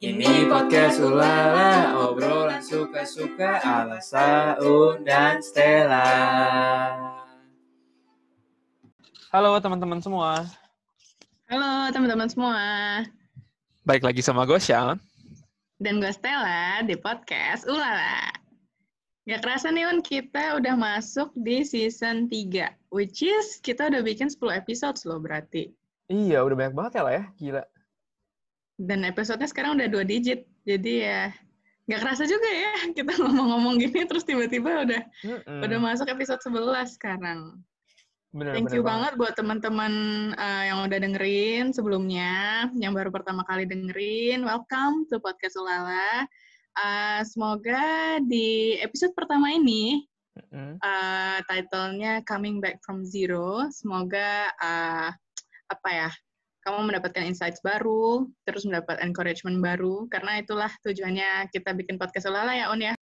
Ini podcast Ulala, obrolan suka-suka ala Saun dan Stella. Halo teman-teman semua. Halo teman-teman semua. Baik lagi sama gue, Sean. Dan gue Stella di podcast Ulala. Gak kerasa nih, Un, kita udah masuk di season 3. Which is, kita udah bikin 10 episodes loh berarti. Iya, udah banyak banget ya lah ya. Gila. Dan episodenya sekarang udah dua digit. Jadi ya, gak kerasa juga ya kita ngomong-ngomong gini terus tiba-tiba udah Mm-mm. udah masuk episode 11 sekarang. Bener, Thank bener you banget buat teman-teman uh, yang udah dengerin sebelumnya, yang baru pertama kali dengerin. Welcome to Podcast Ulala. Uh, semoga di episode pertama ini, Mm-mm. uh, titlenya Coming Back from Zero, semoga uh, apa ya, kamu mendapatkan insights baru, terus mendapat encouragement baru, karena itulah tujuannya kita bikin Podcast Ulala ya, On ya.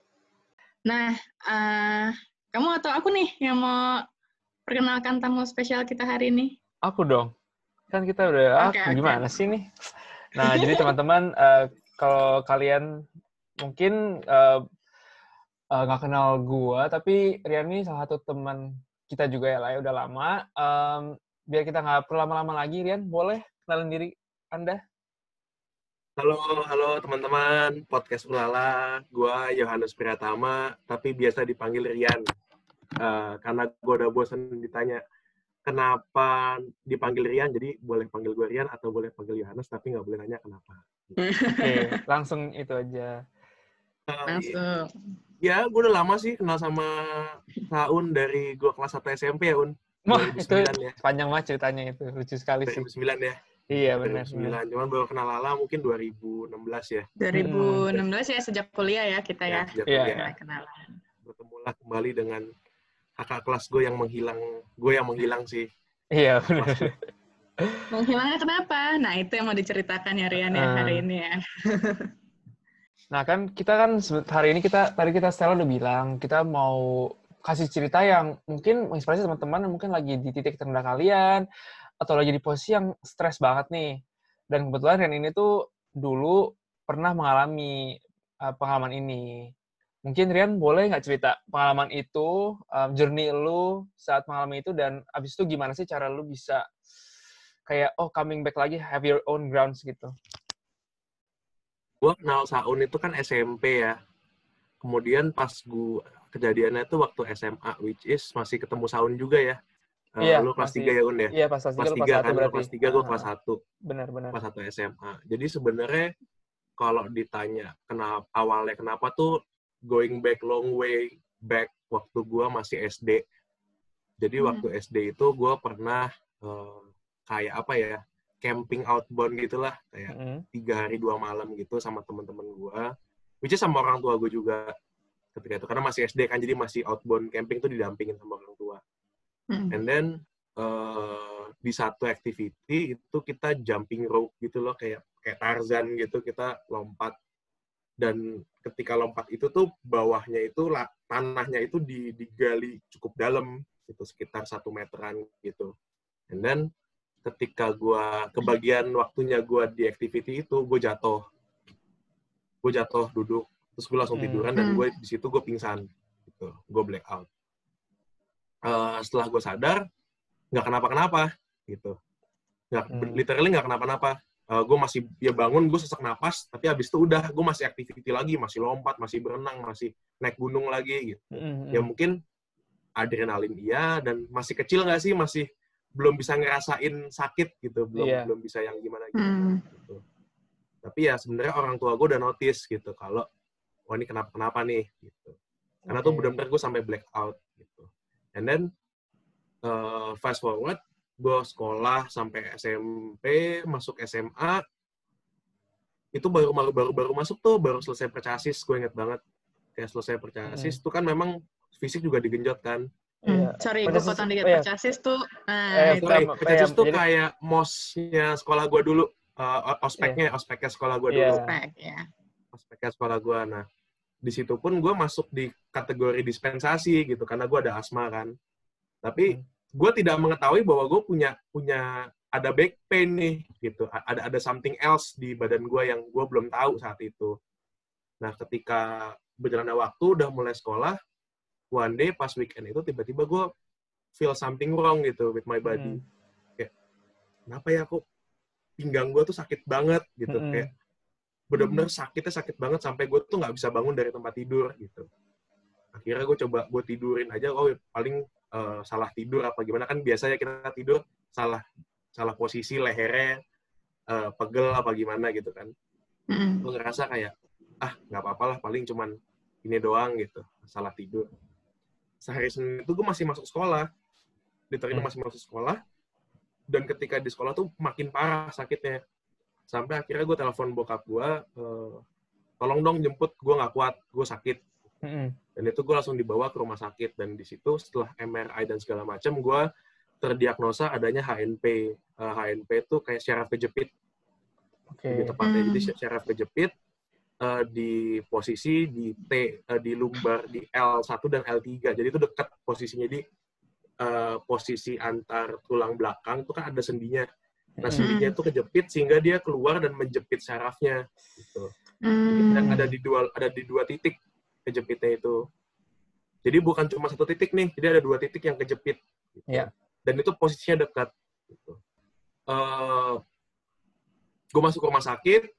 Nah, uh, kamu atau aku nih yang mau perkenalkan tamu spesial kita hari ini? Aku dong. Kan kita udah, Oke, ah, oke. gimana sih nih? Nah, jadi teman-teman, eh, kalau kalian mungkin eh, eh, nggak kenal gua, tapi Rian ini salah satu teman kita juga ya lah ya, udah lama. Em, biar kita nggak perlu lama-lama lagi, Rian, boleh kenalin diri Anda? Halo, halo teman-teman podcast Ulala. Gua Yohanes Pratama, tapi biasa dipanggil Rian. Eh, karena gua udah bosan ditanya kenapa dipanggil Rian, jadi boleh panggil gue Rian atau boleh panggil Yohanes, tapi nggak boleh nanya kenapa. Oke, langsung itu aja. Eh, Langsung. ya, gue udah lama sih kenal sama Saun dari gue kelas 1 SMP ya, Un. Wah, itu 2009 ya. panjang banget ceritanya itu. Lucu sekali sih. 2009 ya. Iya, benar. benar. 2009. Cuman baru kenal Lala mungkin 2016 ya. 2016 ya sejak kuliah ya kita ya. sejak Iya, kuliah. Mulai kenalan. Bertemulah kembali dengan kakak kelas gue yang menghilang. Gue yang menghilang sih. Iya, benar. Menghilangnya kenapa? Nah, itu yang mau diceritakan ya Rian ya Ah. hari ini ya. Nah, kan kita kan hari ini kita tadi kita Stella udah bilang kita mau kasih cerita yang mungkin menginspirasi teman-teman yang mungkin lagi di titik terendah kalian atau lagi di posisi yang stres banget nih. Dan kebetulan Rian ini tuh dulu pernah mengalami uh, pengalaman ini. Mungkin Rian boleh nggak cerita pengalaman itu, um, journey lu saat mengalami itu dan abis itu gimana sih cara lu bisa kayak oh coming back lagi have your own grounds gitu. gue kenal Saun itu kan SMP ya. Kemudian pas gue kejadiannya itu waktu SMA, which is masih ketemu Saun juga ya. Eh, Iya, lu kelas masih- 3 ya, Un ya? Iya pas kelas Kelas 3 3 kelas 1 kan, berarti. kelas 3, gue Ah, kelas 1. Benar-benar. Kelas 1 SMA. Jadi sebenarnya kalau ditanya kenapa awalnya kenapa tuh going back long way back waktu gue masih SD. Jadi Hmm. waktu SD itu gue pernah eh, kayak apa ya, camping outbound gitulah, kayak Mm-mm. tiga hari dua malam gitu sama teman-teman gue, which is sama orang tua gue juga ketika itu karena masih SD kan jadi masih outbound camping tuh didampingin sama orang tua. Hmm. And then eh, di satu activity itu kita jumping rope gitu loh kayak kayak Tarzan gitu kita lompat dan ketika lompat itu tuh bawahnya itu tanahnya itu di- digali cukup dalam itu sekitar satu meteran gitu. And then ketika gua kebagian waktunya gua di activity itu gue jatuh gue jatuh duduk terus gue langsung Hmm. tiduran dan Hmm. gue di situ gue pingsan gitu gue black out Eh, setelah gue sadar nggak kenapa-kenapa gitu nggak Hmm. literally nggak kenapa-napa gue masih ya bangun gue sesak napas tapi habis itu udah gue masih activity lagi masih lompat masih berenang masih naik gunung lagi gitu Mm-mm. ya mungkin adrenalin iya dan masih kecil nggak sih masih belum bisa ngerasain sakit gitu belum Iya. belum bisa yang gimana Hmm. gitu. Tapi ya sebenarnya orang tua gue udah notice gitu kalau wah ini kenapa kenapa nih gitu. Karena tuh Oke. benar-benar gue sampai black out gitu. And then uh, fast forward gue sekolah sampai SMP masuk SMA itu baru baru baru, baru masuk tuh baru selesai percasis gue inget banget kayak selesai percasis tuh kan memang fisik juga digenjot kan Iya. Hmm. Sorry, gue Percasis- potong dikit. oh iya. Percasis tuh, nah Eh, itu. Sorry, percasis iya, tuh jadi- kayak mosnya sekolah gue dulu uh, ospeknya ospeknya sekolah gue dulu Iya. Respect, ya. ospeknya sekolah gue. Nah, di situ pun gue masuk di kategori dispensasi gitu karena gue ada asma kan. Tapi Hmm. gue tidak mengetahui bahwa gue punya punya ada back pain nih gitu ada ada something else di badan gue yang gue belum tahu saat itu nah ketika berjalannya waktu udah mulai sekolah one day pas weekend itu tiba-tiba gue feel something wrong gitu with my body Hmm. kayak kenapa ya kok pinggang gue tuh sakit banget gitu Mm-mm. kayak bener-bener sakitnya sakit banget sampai gue tuh nggak bisa bangun dari tempat tidur gitu. Akhirnya gue coba gue tidurin aja oh paling eh, salah tidur apa gimana. Kan biasanya kita tidur salah salah posisi lehernya eh, pegel apa gimana gitu kan. Mm-mm. gue ngerasa kayak ah nggak apa-apa lah paling cuman ini doang gitu salah tidur. Sehari senin itu gue masih masuk sekolah literally Hmm. masih masuk sekolah dan ketika di sekolah tuh makin parah sakitnya sampai akhirnya gue telepon bokap gue eh, tolong dong jemput gue nggak kuat gue sakit Mm-mm. dan itu gue langsung dibawa ke rumah sakit dan di situ setelah MRI dan segala macam gue terdiagnosa adanya HNP Eh, HNP itu kayak syaraf kejepit Oke. lebih tepatnya. Hmm. Jadi syaraf kejepit eh, di posisi di T eh, di lumbar di L1 dan L3. Jadi itu dekat posisinya di eh, posisi antar tulang belakang itu kan ada sendinya. Nah, Mm-mm. sendinya itu kejepit sehingga dia keluar dan menjepit syarafnya gitu. Dan Mm. ada di dua ada di dua titik kejepitnya itu. Jadi bukan cuma satu titik nih, jadi ada dua titik yang kejepit. Gitu. Iya. Dan itu posisinya dekat. Gitu. gue masuk rumah sakit,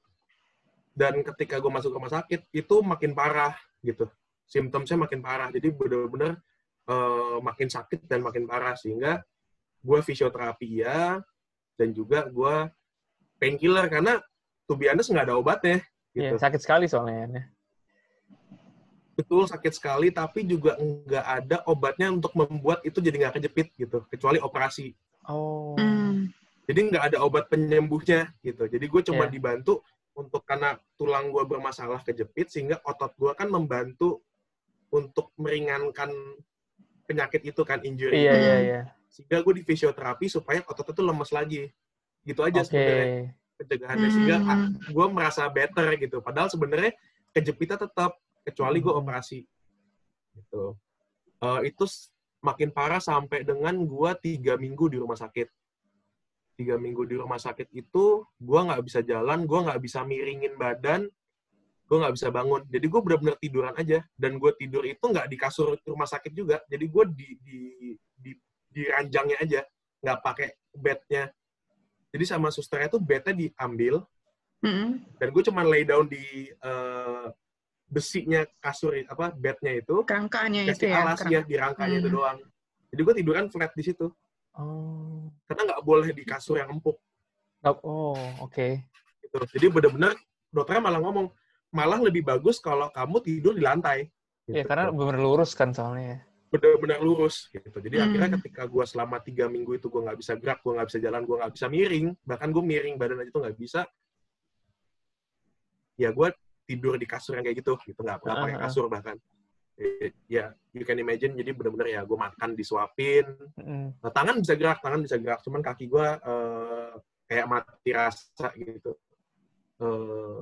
dan ketika gue masuk rumah sakit, itu makin parah gitu. Simptomnya makin parah. Jadi benar-benar eh, makin sakit dan makin parah. Sehingga gue fisioterapi ya, dan juga gue painkiller. Karena to be honest nggak ada obatnya. Iya, Gitu. sakit sekali soalnya. ya. betul sakit sekali tapi juga nggak ada obatnya untuk membuat itu jadi nggak kejepit gitu kecuali operasi Oh. Mm. jadi nggak ada obat penyembuhnya gitu jadi gue cuma Iya. dibantu untuk karena tulang gue bermasalah kejepit sehingga otot gue kan membantu untuk meringankan penyakit itu kan injury Iya, iya, iya. Sehingga gue di fisioterapi supaya otot itu lemes lagi. Gitu aja Oke. sebenarnya pencegahannya. Sehingga Hmm. ah, gue merasa better gitu. Padahal sebenarnya kejepitnya tetap kecuali gue Hmm. operasi. Gitu. Eh, itu makin parah sampai dengan gue tiga minggu di rumah sakit. Tiga minggu di rumah sakit itu gue nggak bisa jalan gue nggak bisa miringin badan gue nggak bisa bangun. Jadi gue benar-benar tiduran aja. Dan gue tidur itu nggak di kasur rumah sakit juga. Jadi gue di di di, di ranjangnya aja nggak pakai bednya jadi sama susternya tuh bednya diambil Mm. dan gue cuma lay down di eh, besinya kasur apa bednya itu Kerangkanya itu kasih ya. alas kerang- ya di rangkanya itu Hmm. doang jadi gue tiduran flat di situ Oh. karena nggak boleh di kasur yang empuk Oh, oke. gitu jadi bener-bener dokternya malah ngomong malah lebih bagus kalau kamu tidur di lantai Iya, Gitu. karena benar lurus kan soalnya. Benar-benar lurus gitu jadi Hmm. akhirnya ketika gue selama tiga minggu itu gue nggak bisa gerak gue nggak bisa jalan gue nggak bisa miring bahkan gue miring badan aja tuh nggak bisa ya gue tidur di kasur yang kayak gitu gitu nggak nggak pakai Ah, ah. kasur bahkan ya you can imagine jadi benar-benar ya gue makan disuapin Mm-mm. Nah, tangan bisa gerak, tangan bisa gerak, cuman kaki gue eh, kayak mati rasa gitu. Eh,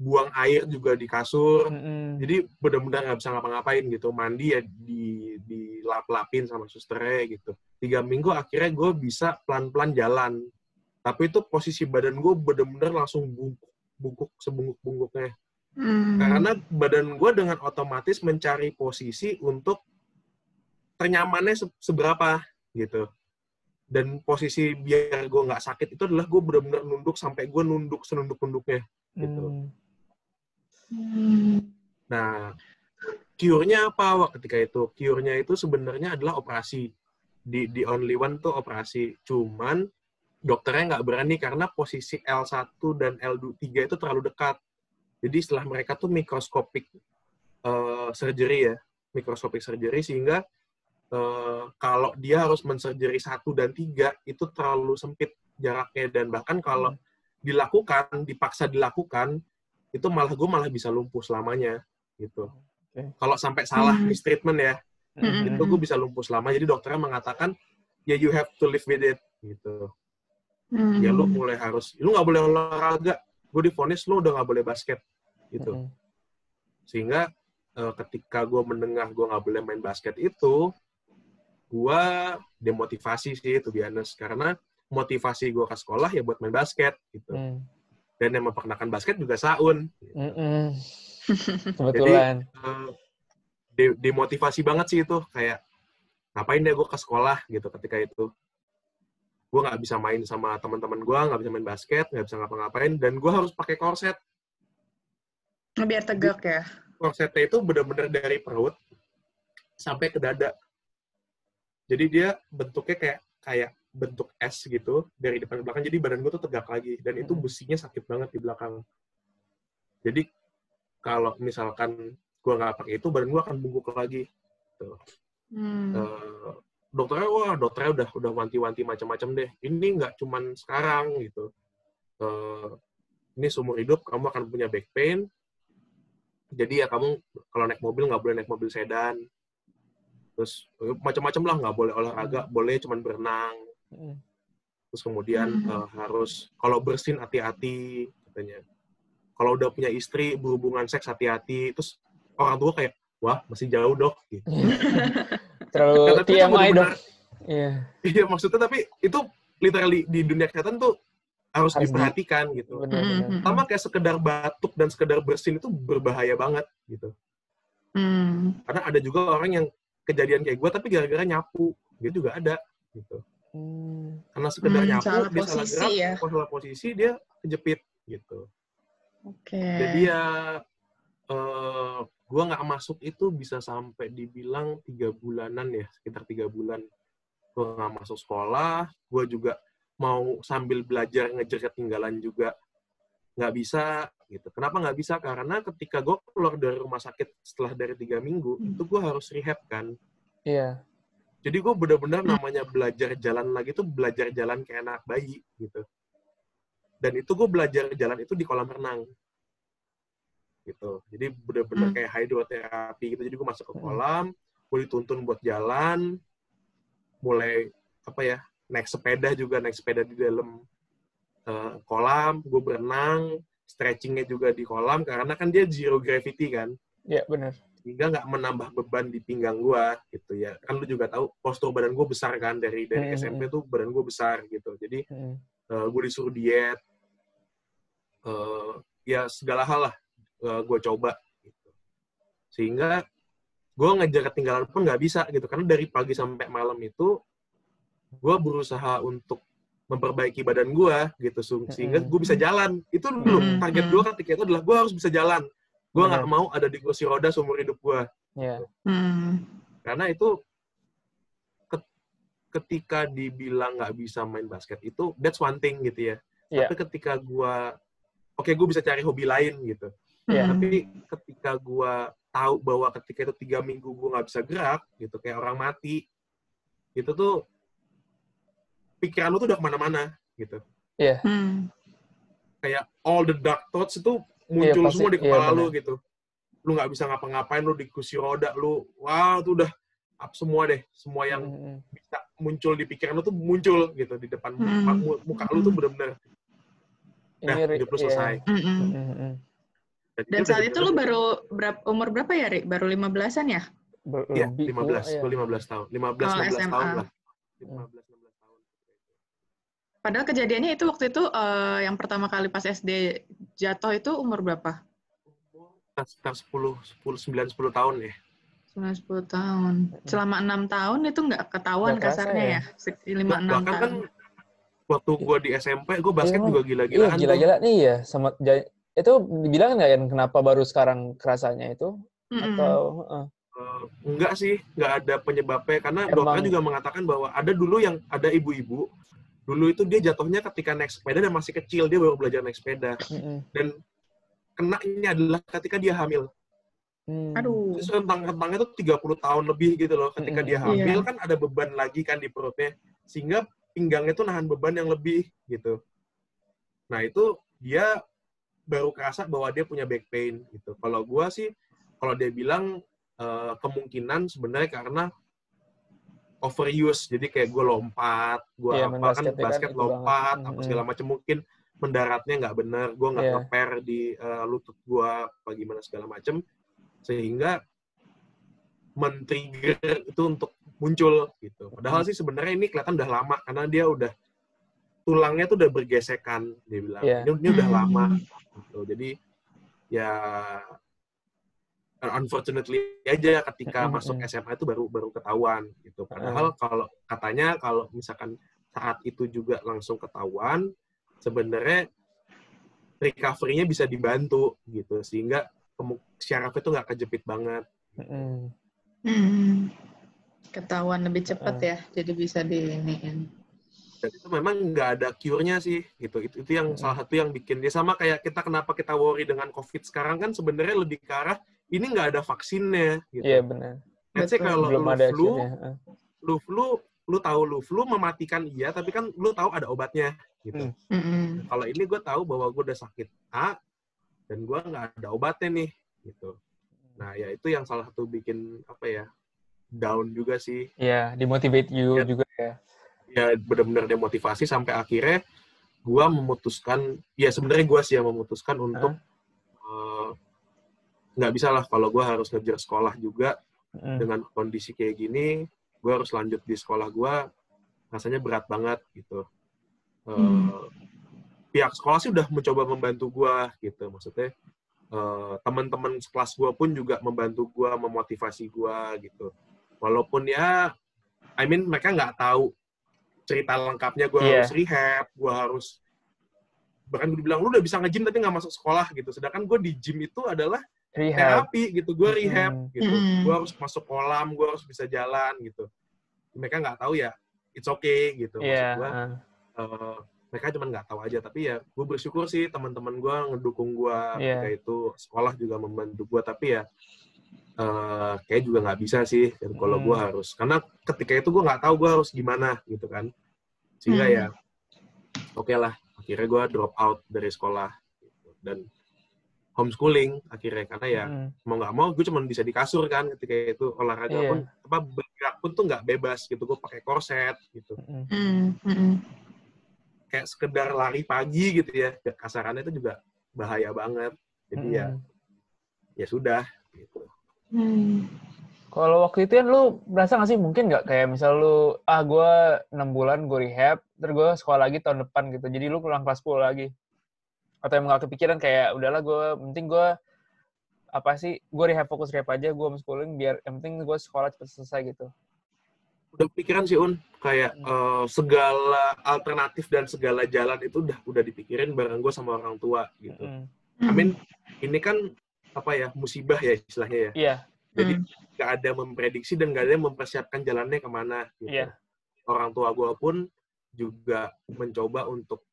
buang air juga di kasur, Mm-mm. jadi benar-benar nggak bisa ngapa-ngapain gitu. Mandi ya di dilap-lapin sama susternya gitu. Tiga minggu akhirnya gue bisa pelan-pelan jalan. Tapi itu posisi badan gue benar-benar langsung bungkuk, bungkuk sebungkuk-bungkuknya. Mm. Karena badan gue dengan otomatis mencari posisi untuk ternyamannya se- seberapa gitu. Dan posisi biar gue nggak sakit itu adalah gue benar-benar nunduk sampai gue nunduk senunduk-nunduknya. gitu. Mm. Mm. Nah, cure-nya apa Wak, ketika itu? Cure-nya itu sebenarnya adalah operasi. Di, di only one tuh operasi. Cuman dokternya nggak berani karena posisi L1 dan L3 itu terlalu dekat. Jadi setelah mereka tuh mikroskopik eh, surgery ya, mikroskopik surgery sehingga eh, kalau dia harus mensurgery satu dan tiga itu terlalu sempit jaraknya dan bahkan kalau dilakukan, dipaksa dilakukan, itu malah gue malah bisa lumpuh selamanya gitu. Oke. Kalau sampai salah Hmm. mistreatment ya, Mm-mm. itu gue bisa lumpuh selama. Jadi dokternya mengatakan ya you have to live with it gitu. Mm. Ya lu mulai harus, lu nggak boleh olahraga. Gue difonis lu udah nggak boleh basket gitu. Mm-mm. Sehingga eh, ketika gue mendengar gue nggak boleh main basket itu, gue demotivasi sih itu biasa karena motivasi gue ke sekolah ya buat main basket gitu. Hmm. Dan yang memperkenalkan basket juga Saun. Mm-mm. Kebetulan. Eh, de- demotivasi banget sih itu kayak ngapain deh gue ke sekolah gitu ketika itu gue nggak bisa main sama teman-teman gue nggak bisa main basket nggak bisa ngapa-ngapain dan gue harus pakai korset Biar tegak ya. korsetnya itu bener-bener dari perut sampai ke dada jadi dia bentuknya kayak kayak bentuk S gitu dari depan ke belakang jadi badan gue tuh tegak lagi dan itu Hmm. besinya sakit banget di belakang. Jadi kalau misalkan gue nggak pakai itu badan gue akan bungkuk lagi Hmm. Eh, dokternya wah dokternya udah udah wanti-wanti macam-macam deh. Ini nggak cuman sekarang gitu. Eh, ini seumur hidup kamu akan punya back pain. Jadi ya kamu kalau naik mobil nggak boleh naik mobil sedan. Terus macam-macam lah nggak boleh olahraga boleh cuman berenang. Terus kemudian eh, harus kalau bersin hati-hati katanya kalau udah punya istri berhubungan seks hati-hati terus orang tua kayak wah masih jauh dok gitu. Terlalu Nah, tapi itu TMI benar-benar- Iya. Iya maksudnya tapi itu literally di dunia kesehatan tuh harus, Harus di- diperhatikan gitu. Benar-benar. Mhm. Sama kayak sekedar batuk dan sekedar bersin itu berbahaya banget gitu. Hmm. Karena ada juga orang yang kejadian kayak gue tapi gara-gara nyapu dia juga ada gitu. Hmm. Karena sekedar Hmm, nyapu salah dia salah posisi gerak, ya. kalau salah posisi dia kejepit gitu. Oke. Jadi ya eh gue nggak masuk itu bisa sampai dibilang tiga bulanan ya sekitar tiga bulan. Gue nggak masuk sekolah, gue juga mau sambil belajar ngejar ketinggalan juga nggak bisa gitu. Kenapa nggak bisa? Karena ketika gue keluar dari rumah sakit setelah dari tiga minggu, Hmm. itu gue harus rehab kan. Iya. Jadi gue benar-benar namanya belajar jalan lagi tuh belajar jalan kayak anak bayi gitu. Dan itu gue belajar jalan itu di kolam renang. Gitu. Jadi benar-benar Hmm. kayak hidroterapi gitu. Jadi gue masuk ke Hmm. kolam, gue dituntun buat jalan, mulai apa ya naik sepeda juga naik sepeda di dalam eh, kolam, gue berenang, stretchingnya juga di kolam karena kan dia zero gravity kan Iya, benar. Sehingga nggak menambah beban di pinggang gua gitu ya. Kan lu juga tahu postur badan gue besar kan dari dari Hmm, SMP tuh badan gue besar gitu. Jadi Mm. gue disuruh diet eh, ya segala hal lah gue coba gitu. sehingga gue ngejar ketinggalan pun nggak bisa gitu. Karena dari pagi sampai malam itu gue berusaha untuk memperbaiki badan gue gitu se- sehingga gue bisa jalan. Itu dulu target gue ketika itu adalah gue harus bisa jalan gue nggak Benar. mau ada di kursi roda seumur hidup gue Iya. Hmm. karena itu ket- ketika dibilang nggak bisa main basket itu that's one thing gitu ya Iya. tapi ketika gua oke gue bisa cari hobi lain gitu Iya. Hmm. tapi ketika gua tahu bahwa ketika itu tiga minggu gua nggak bisa gerak gitu kayak orang mati itu tuh pikiran lu tuh udah ke mana-mana gitu Hmm. kayak all the dark thoughts itu muncul Iya, pasti. semua di Iya, kepala benar. lu gitu lu nggak bisa ngapa-ngapain lu di kursi roda lu wow itu udah up semua deh semua yang Mm-mm. bisa muncul di pikiran lu tuh muncul gitu di depan Hmm. muka, mu- muka lu tuh bener-bener nah hidup lu iya. selesai. Mm-mm. Dan, Dan saat itu lu baru berapa, umur berapa ya, Rik? Baru 15-an ya? Ber- Iya, lebih 15, tua, ya. gue 15 tahun. 15, Oh, 16 SMA. tahun lah. 15, 16 tahun. Padahal kejadiannya itu waktu itu eh, yang pertama kali pas SD jatuh itu umur berapa? Sekitar 10, 10, 9, 10 tahun ya. 9-10 tahun. Selama enam tahun itu nggak ketahuan kerasa kasarnya ya? ya? 5-6 Bahkan kan tahun. waktu gue di SMP, gue basket Iya, juga Iya, gila-gilaan. tuh. gila-gila nih ya. Sama, itu dibilang nggak kan kenapa baru sekarang kerasanya itu? Mm-mm. Atau, heeh. Eh, enggak sih, enggak ada penyebabnya. Karena Emang- dokter juga mengatakan bahwa ada dulu yang ada ibu-ibu, dulu itu dia jatuhnya ketika naik sepeda dan masih kecil, dia baru belajar naik sepeda. Mm-mm. Dan kenanya adalah ketika dia hamil. Hmm. Aduh. Terus rentang-rentangnya tuh 30 tahun lebih gitu loh. Ketika dia Mm-mm. hamil Iya. kan ada beban lagi kan di perutnya. Sehingga pinggangnya tuh nahan beban yang lebih gitu. Nah itu dia baru kerasa bahwa dia punya back pain gitu. Kalau gua sih, kalau dia bilang eh, kemungkinan sebenarnya karena overuse. Jadi kayak gue lompat, gue main apa kan kan basket itu lompat, banget. apa segala macam mungkin mendaratnya nggak bener, gue nggak Iya. ngeper di eh, lutut gue, apa gimana segala macam, sehingga men-trigger itu untuk muncul gitu. Padahal sih sebenarnya ini kelihatan udah lama karena dia udah tulangnya tuh udah bergesekan dia bilang Iya. ini, ini udah Hmm. lama gitu. jadi ya unfortunately aja ketika masuk SMA itu baru baru ketahuan gitu. Padahal kalau katanya kalau misalkan saat itu juga langsung ketahuan sebenarnya recovery-nya bisa dibantu gitu. Sehingga syarafnya itu nggak kejepit banget. Hmm. Ketahuan lebih cepat ya, jadi bisa diiniin. dan itu memang nggak ada cure-nya sih gitu. Itu itu yang salah satu yang bikin dia sama kayak kita kenapa kita worry dengan covid sekarang kan sebenarnya lebih ke arah ini nggak ada vaksinnya gitu Iya benar. Let's say kalau Belum lu ada flu. Heeh. lu flu lu tahu lu flu mematikan iya tapi kan lu tahu ada obatnya gitu Hmm. Mm-mm. kalau ini gue tahu bahwa gue udah sakit A dan gue nggak ada obatnya nih gitu nah ya itu yang salah satu bikin apa ya down juga sih Iya, dimotivate you Iya. juga ya. ya benar-benar demotivasi sampai akhirnya gue memutuskan ya sebenarnya gue sih yang memutuskan untuk eh, nggak bisa lah kalau gue harus ngejar sekolah juga Mm. dengan kondisi kayak gini gue harus lanjut di sekolah gue rasanya berat banget gitu Hmm. pihak sekolah sih udah mencoba membantu gue gitu maksudnya eh, teman-teman sekelas gue pun juga membantu gue memotivasi gue gitu walaupun ya I mean mereka nggak tahu cerita lengkapnya gue Iya. harus rehab gue harus bahkan gue bilang lu udah bisa nge-gym tapi nggak masuk sekolah gitu sedangkan gue di gym itu adalah Rehab. terapi gitu gue rehab Mm. gitu gue harus masuk kolam gue harus bisa jalan gitu mereka nggak tahu ya it's okay gitu maksud Iya. gue heeh. eh, mereka cuma nggak tahu aja tapi ya gue bersyukur sih teman-teman gue ngedukung gue Iya. ketika itu sekolah juga membantu gue tapi ya eh kayak juga nggak bisa sih dan kalau Hmm. gue harus karena ketika itu gue nggak tahu gue harus gimana gitu kan sehingga Hmm. ya oke lah akhirnya gue drop out dari sekolah gitu. dan homeschooling akhirnya karena ya Mm. mau nggak mau gue cuma bisa di kasur kan ketika itu olahraga Iya. pun apa bergerak pun tuh nggak bebas gitu gue pakai korset gitu Mm. Mm, mm-mm. kayak sekedar lari pagi gitu ya kasarannya itu juga bahaya banget jadi ya Mm. ya sudah gitu Hmm. Kalau waktu itu kan lu berasa gak sih mungkin nggak kayak misal lu ah gue enam bulan gue rehab, terus gue sekolah lagi tahun depan gitu. Jadi lu pulang kelas 10 lagi. Atau emang gak kepikiran kayak udahlah gue penting gue apa sih gue rehab fokus rehab aja gue homeschooling biar yang penting gue sekolah cepet selesai gitu. udah pikiran sih un kayak eh, segala alternatif dan segala jalan itu udah udah dipikirin bareng gue sama orang tua gitu Mm. I mean ini kan apa ya musibah ya istilahnya ya Iya, jadi Hmm. nggak ada memprediksi dan nggak ada yang mempersiapkan jalannya ke mana gitu. Iya. orang tua gue pun juga mencoba untuk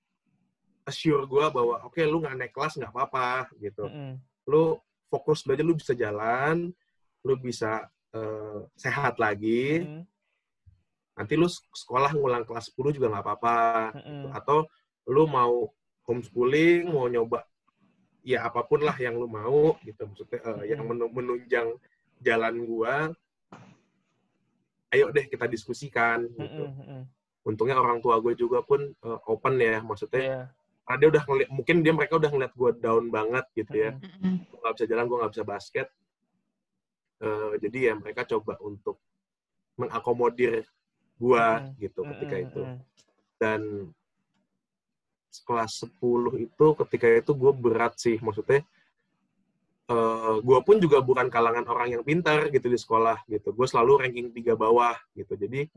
assure gue bahwa oke lu nggak naik kelas nggak apa-apa gitu Mm-mm. lu fokus belajar lu bisa jalan lu bisa eh, sehat lagi Mm-mm. nanti lu sekolah ngulang kelas 10 juga nggak apa-apa Mm-mm. atau lu mau homeschooling mau nyoba ya apa pun lah yang lu mau gitu maksudnya eh, yang menu- menunjang jalan gua ayo deh kita diskusikan gitu Mm-mm. Mm-mm. untungnya orang tua gue juga pun eh, open ya maksudnya Iya. Karena dia udah ngeliat mungkin dia mereka udah ngeliat gue down banget gitu ya. Gue nggak bisa jalan gue nggak bisa basket. Eh, jadi ya mereka coba untuk mengakomodir gua Mm-mm. gitu ketika itu. Dan kelas 10 itu ketika itu gue berat sih maksudnya eh gue pun juga bukan kalangan orang yang pintar gitu di sekolah gitu. Gue selalu ranking tiga bawah gitu. Jadi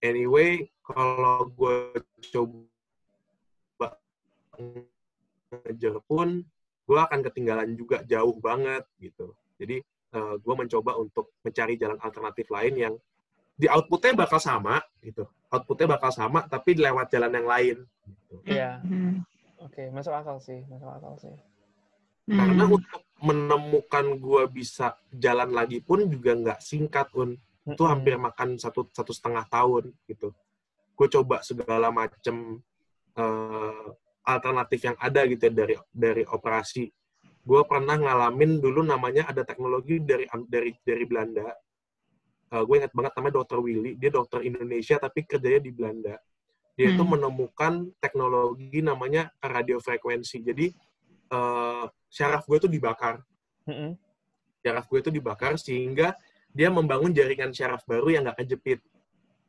anyway kalau gue coba ngejar pun gue akan ketinggalan juga jauh banget gitu jadi gue mencoba untuk mencari jalan alternatif lain yang di outputnya bakal sama gitu outputnya bakal sama tapi lewat jalan yang lain gitu. Iya. Hmm. Oke, masuk akal sih, masuk akal sih. karena Hmm. untuk menemukan gue bisa jalan lagi pun juga nggak singkat un itu Mm-mm. hampir makan satu satu setengah tahun gitu gue coba segala macem eh, alternatif yang ada gitu ya dari dari operasi gue pernah ngalamin dulu namanya ada teknologi dari dari dari Belanda gue ingat banget namanya dokter Willy dia dokter Indonesia tapi kerjanya di Belanda dia itu Hmm. menemukan teknologi namanya radiofrekuensi jadi eh, syaraf gue itu dibakar Mm-mm. syaraf gue itu dibakar sehingga dia membangun jaringan syaraf baru yang nggak kejepit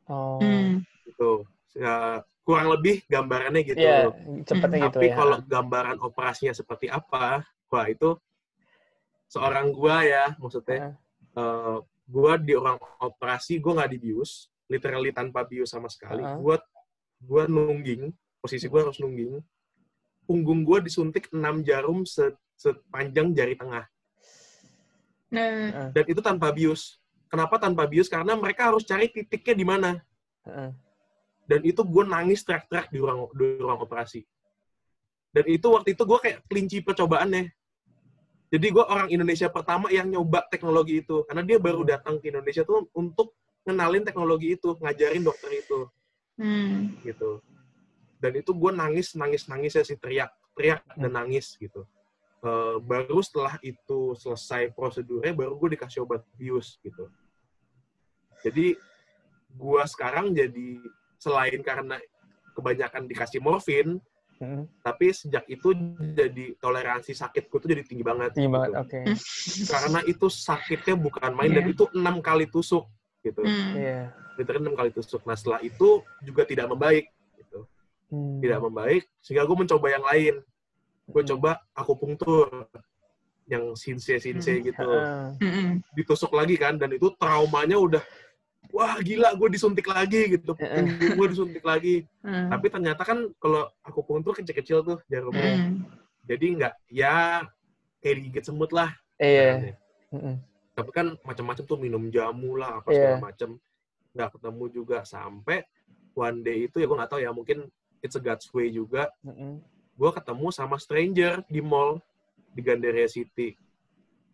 Oh. Hmm. gitu. Ya, kurang lebih gambarannya gitu. Iya, cepetnya gitu Tapi ya. kalau gambaran operasinya seperti apa, wah itu seorang gua ya, maksudnya eh, gua di orang operasi gua nggak dibius, literally tanpa bius sama sekali. Heeh. Gua gua nungging, posisi gua harus nungging. Punggung gua disuntik 6 jarum se- sepanjang jari tengah Nah, dan itu tanpa bius. Kenapa tanpa bius? Karena mereka harus cari titiknya di mana. Heeh. Dan itu gue nangis teriak-teriak di ruang di ruang operasi. Dan itu waktu itu gue kayak kelinci percobaannya. Jadi gue orang Indonesia pertama yang nyoba teknologi itu. Karena dia baru datang ke Indonesia tuh untuk ngenalin teknologi itu, ngajarin dokter itu, hmm. gitu. Dan itu gue nangis, nangis, nangis ya sih teriak, teriak dan nangis gitu. Eh, baru setelah itu selesai prosedurnya, baru gue dikasih obat bius gitu. Jadi gue sekarang jadi selain karena kebanyakan dikasih morfin, Heeh. tapi sejak itu jadi toleransi sakitku tuh jadi tinggi banget. Tinggi banget, gitu. oke. Karena itu sakitnya bukan main dan Iya. itu enam kali tusuk gitu. Hmm. Iya. Literally enam kali tusuk. Nah setelah itu juga tidak membaik. Gitu. Hmm. Tidak membaik sehingga gue mencoba yang lain. Gue Hmm. coba akupunktur yang sinse sinse Hmm. gitu. Heeh. Mm-mm. Ditusuk lagi kan dan itu traumanya udah wah gila gue disuntik lagi gitu. Punggung gue disuntik lagi. Hmm. Tapi ternyata kan kalau akupunktur kecil-kecil tuh jarumnya. Hmm. Jadi nggak ya kayak digigit semut lah. Iya. Heeh. Tapi kan macam-macam tuh minum jamu lah apa Iya. segala macam. Nggak ketemu juga sampai one day itu ya gue nggak tahu ya mungkin it's a God's way juga. Heeh. Gue ketemu sama stranger di mall di Gandaria City.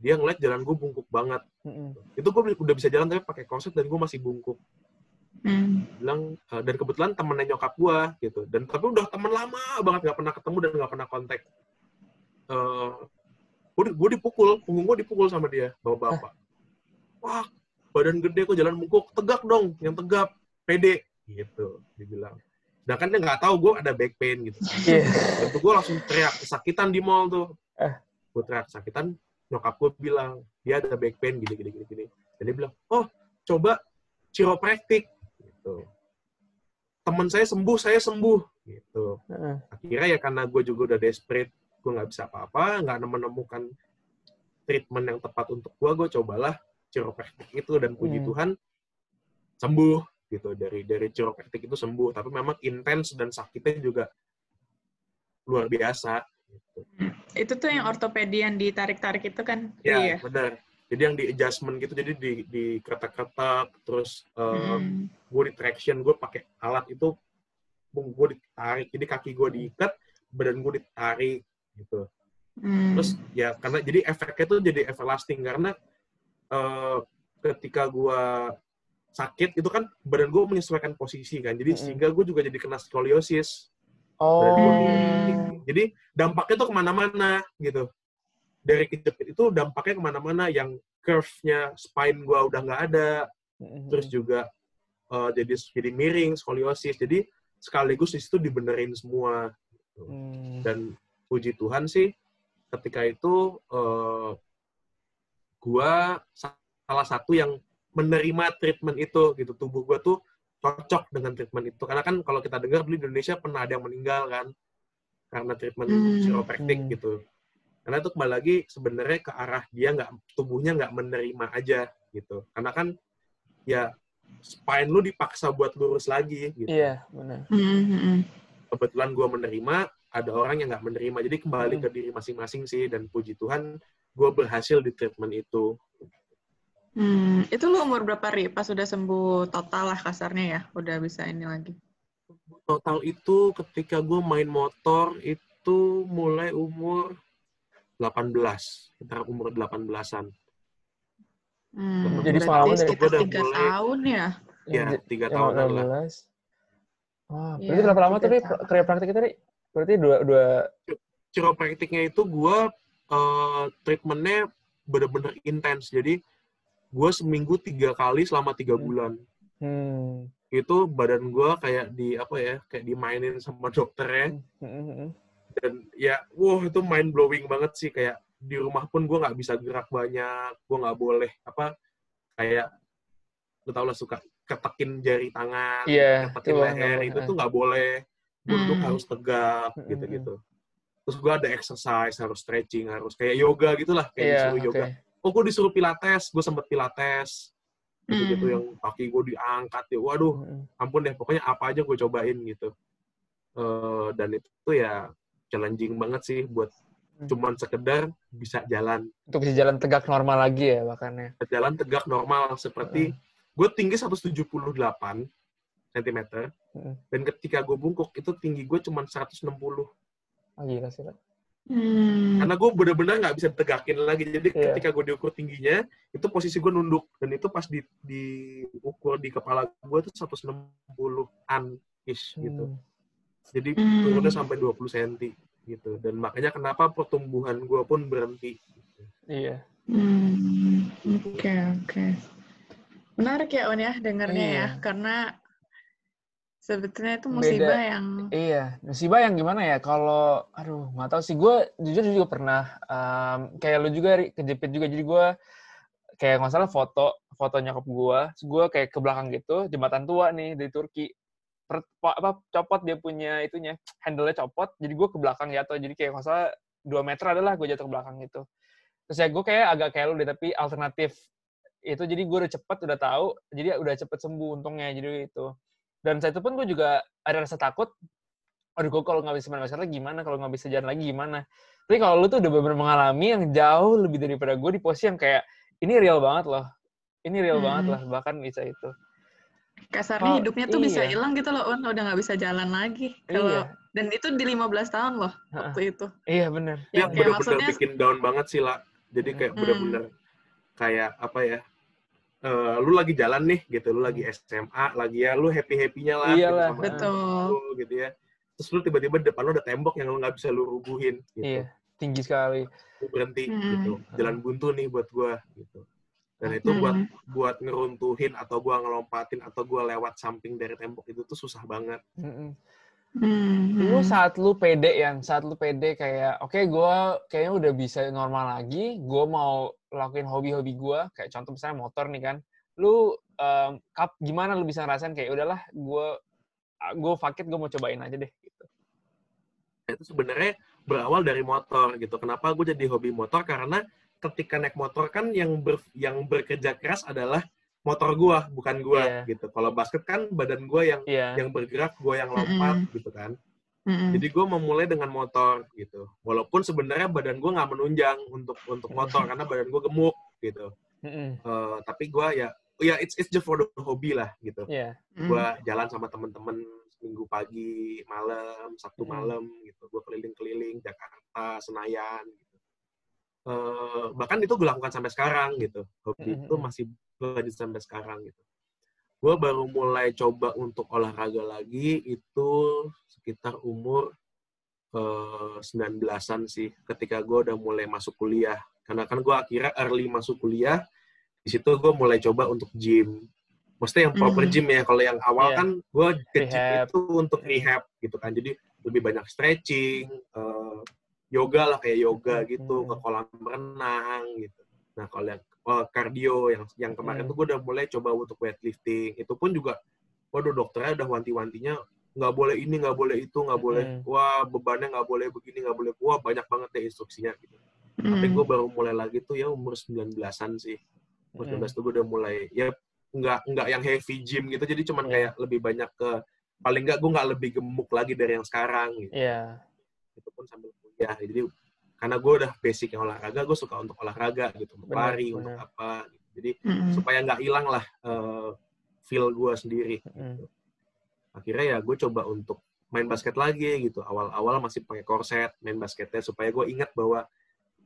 Dia ngeliat jalan gue bungkuk banget. Heeh. Itu gue udah bisa jalan tapi pakai korset dan gue masih bungkuk. Hmm. Bilang eh, dan kebetulan temennya nyokap gue gitu. Dan tapi udah temen lama banget nggak pernah ketemu dan nggak pernah kontak. Eh gue, gue dipukul, punggung gue dipukul sama dia, bapak-bapak. Wah, badan gede kok jalan bungkuk, tegak dong, yang tegap, pede, gitu, dibilang. Sedangkan dia nggak tahu gue ada back pain gitu. Iya. Dan tuh gue langsung teriak kesakitan di mall tuh. Eh. Gue teriak kesakitan, nyokap gue bilang, dia ada back pain gini, gini, gini, gini. Dan dia bilang, oh, coba chiropractic. Gitu. Teman saya sembuh, saya sembuh. Gitu. Akhirnya ya karena gue juga udah desperate, gue nggak bisa apa-apa, nggak menemukan treatment yang tepat untuk gue, gue cobalah chiropractic itu dan puji Hmm. Tuhan sembuh gitu dari dari chiropractic itu sembuh tapi memang intens dan sakitnya juga luar biasa. Itu tuh yang ortopedi yang ditarik-tarik itu kan? ya Iya. benar jadi yang di adjustment gitu jadi di di ketak-ketak terus uh, Hmm. gue di traction gue pakai alat itu gue ditarik jadi kaki gue diikat badan gue ditarik gitu Hmm. terus ya karena jadi efeknya tuh jadi everlasting karena eh, ketika gua sakit itu kan badan gue menyesuaikan posisi kan jadi Mm-mm. sehingga gue juga jadi kena skoliosis Oh. Gua Hmm. miring. jadi dampaknya tuh ke mana-mana gitu dari kejepit itu dampaknya ke mana-mana yang curve-nya spine gua udah nggak ada terus juga eh, jadi jadi miring skoliosis jadi sekaligus di situ dibenerin semua Hmm. dan puji Tuhan sih ketika itu eh, gua sa- salah satu yang menerima treatment itu gitu tubuh gua tuh cocok dengan treatment itu karena kan kalau kita dengar dulu di Indonesia pernah ada yang meninggal kan karena treatment Hmm. chiropractic Hmm. gitu karena itu kembali lagi sebenarnya ke arah dia nggak tubuhnya nggak menerima aja gitu karena kan ya spine lu dipaksa buat lurus lagi gitu Iya, benar. Hmm, hmm, kebetulan gue menerima, ada orang yang nggak menerima. Jadi kembali Hmm. ke diri masing-masing sih, dan puji Tuhan, gue berhasil di treatment itu. Hmm, itu lu umur berapa, Ri? Pas udah sembuh total lah kasarnya ya? Udah bisa ini lagi. Total itu ketika gue main motor, itu mulai umur 18. Sekitar umur 18-an. Hmm, Jadi berarti pengalaman dari- udah tiga mulai- tahun ya? Ya, Yang- tiga tahunan lah. 18. Wah, Iya, berarti berapa lama tuh, tahun. kerja praktik itu, Ri? Berarti dua, dua, Chiropracticnya itu gue eh, treatmentnya bener-bener intens. Jadi gue seminggu tiga kali selama tiga Hmm. bulan. hmm, Itu badan gue kayak di apa ya, kayak dimainin sama dokternya. hmm, hmm, hmm. dan ya wow itu mind blowing banget sih kayak di rumah pun gue nggak bisa gerak banyak gue nggak boleh apa kayak lu tau lah suka ketekin jari tangan, Iya, ketekin itu leher, itu tuh nggak boleh. Duduk Hmm. harus tegak, Mm-mm. gitu-gitu. Terus gue ada exercise, harus stretching, harus kayak yoga gitulah, kayak disuruh oke. yoga. Oh, gue disuruh pilates, gue sempet pilates, gitu-gitu Hmm. yang kaki gue diangkat ya. Waduh, Mm-mm. ampun deh, pokoknya apa aja gue cobain gitu. Eh, dan itu tuh ya challenging banget sih buat Hmm. cuman sekedar bisa jalan. Untuk bisa jalan tegak normal lagi ya bahkan ya. Jalan tegak normal seperti gue tinggi 178 cm Mm-mm. dan ketika gue bungkuk itu tinggi gue cuma 160 Oh, gila sih, Pak. Hmm. karena gue bener-bener nggak bisa tegakin lagi jadi Iya. ketika gue diukur tingginya itu posisi gue nunduk dan itu pas di diukur di kepala gue tuh 160an ish gitu Hmm. jadi Hmm. turunnya sampai 20 cm gitu dan makanya kenapa pertumbuhan gue pun berhenti Iya. Hmm, Oke, oke. Menarik ya, On ya, dengarnya Iya. ya. Karena sebetulnya itu musibah Beda. yang... Iya, musibah yang gimana ya? Kalau, aduh, nggak tahu sih. Gue jujur juga pernah em, kayak lu juga kejepit juga. Jadi gue kayak nggak salah foto foto nyokap gue. Gue kayak ke belakang gitu, jembatan tua nih dari Turki. Per, pa- apa copot dia punya itunya, handle-nya copot. Jadi gue ke belakang jatuh. Jadi kayak nggak salah dua meter adalah gue jatuh ke belakang gitu. Terus ya gue kayak agak kayak lu deh, tapi alternatif itu jadi gue udah cepet udah tahu jadi udah cepet sembuh untungnya jadi itu dan saat itu pun gue juga ada rasa takut aduh gue kalau nggak bisa main basket lagi gimana kalau nggak bisa jalan lagi gimana tapi kalau lu tuh udah benar mengalami yang jauh lebih daripada gue di posisi yang kayak ini real banget loh ini real Hmm. banget lah bahkan bisa itu Kasarnya Oh, hidupnya tuh bisa iya. hilang gitu loh, On. Udah nggak bisa jalan lagi. Kalau iya Dan itu di 15 tahun loh, waktu itu. iya bener Ya, bener-bener maksudnya... bikin down banget sih lah jadi kayak Hmm. bener-bener kayak apa ya eh, lu lagi jalan nih gitu lu lagi SMA lagi ya lu happy happynya lah gitu Hmm. Iyalah, sama Betul. lu gitu ya terus lu tiba-tiba di depan lu ada tembok yang lu nggak bisa lu rubuhin gitu iya tinggi sekali Lu berhenti Hmm. gitu jalan buntu nih buat gua gitu dan itu buat Hmm. buat ngeruntuhin atau gua ngelompatin atau gua lewat samping dari tembok itu tuh susah banget Mm-mm. Hmm, lu hmm. saat lu pede yang saat lu pede kayak oke gue kayaknya udah bisa normal lagi gue mau lakuin hobi-hobi gue kayak contoh misalnya motor nih kan lu em, kap gimana lu bisa ngerasain kayak udahlah gue gue fakit gue mau cobain aja deh gitu itu sebenarnya berawal dari motor gitu. Kenapa gue jadi hobi motor? Karena ketika naik motor kan yang ber, yang bekerja keras adalah motor gua, bukan gua Iya. gitu. Kalau basket kan badan gua yang iya yang bergerak, gua yang lompat gitu kan. Hmm. Jadi gue memulai dengan motor gitu. Walaupun sebenarnya badan gua nggak menunjang untuk untuk motor karena badan gua gemuk gitu. Mm-mm. Eh, tapi gua ya ya it's it's just for the hobby lah gitu. iya Hmm. Gua jalan sama temen-temen minggu pagi, malam, Sabtu Hmm. malam gitu. Gue keliling-keliling Jakarta, Senayan gitu. Eh, bahkan itu gue lakukan sampai sekarang gitu. Hobi Hmm, itu hmm. masih lanjut sampai sekarang gitu. Gue baru mulai coba untuk olahraga lagi itu sekitar umur eh, 19-an sih. Ketika gue udah mulai masuk kuliah. Karena kan gue akhirnya early masuk kuliah. Di situ gue mulai coba untuk gym. Maksudnya yang proper Mhm. gym ya. Kalau yang awal Iya. kan gue ke gym itu untuk rehab gitu kan. Jadi lebih banyak stretching, eh, yoga lah kayak yoga gitu, ke kolam renang gitu. Nah kalau yang oh, cardio yang yang kemarin Mhm. tuh gue udah mulai coba untuk weightlifting. Itu pun juga, waduh dokternya udah wanti-wantinya nggak boleh ini, nggak boleh itu, nggak boleh, Mhm. wah bebannya nggak boleh begini, nggak boleh, wah banyak banget deh instruksinya gitu. Tapi Hmm. gue baru mulai lagi tuh ya umur 19-an sih. Umur Mm-mm. 19 tuh gue udah mulai, ya nggak nggak yang heavy gym gitu, jadi cuman Iya. kayak lebih banyak ke, paling nggak gue nggak lebih gemuk lagi dari yang sekarang gitu. iya Itu pun sambil kuliah. Jadi karena gue udah basic yang olahraga, gue suka untuk olahraga gitu, untuk Benar, lari, benar. untuk apa. Gitu. Jadi Hmm. supaya nggak hilang lah eh, feel gue sendiri. Mm-mm. Akhirnya ya gue coba untuk main basket lagi gitu. Awal-awal masih pakai korset main basketnya supaya gue ingat bahwa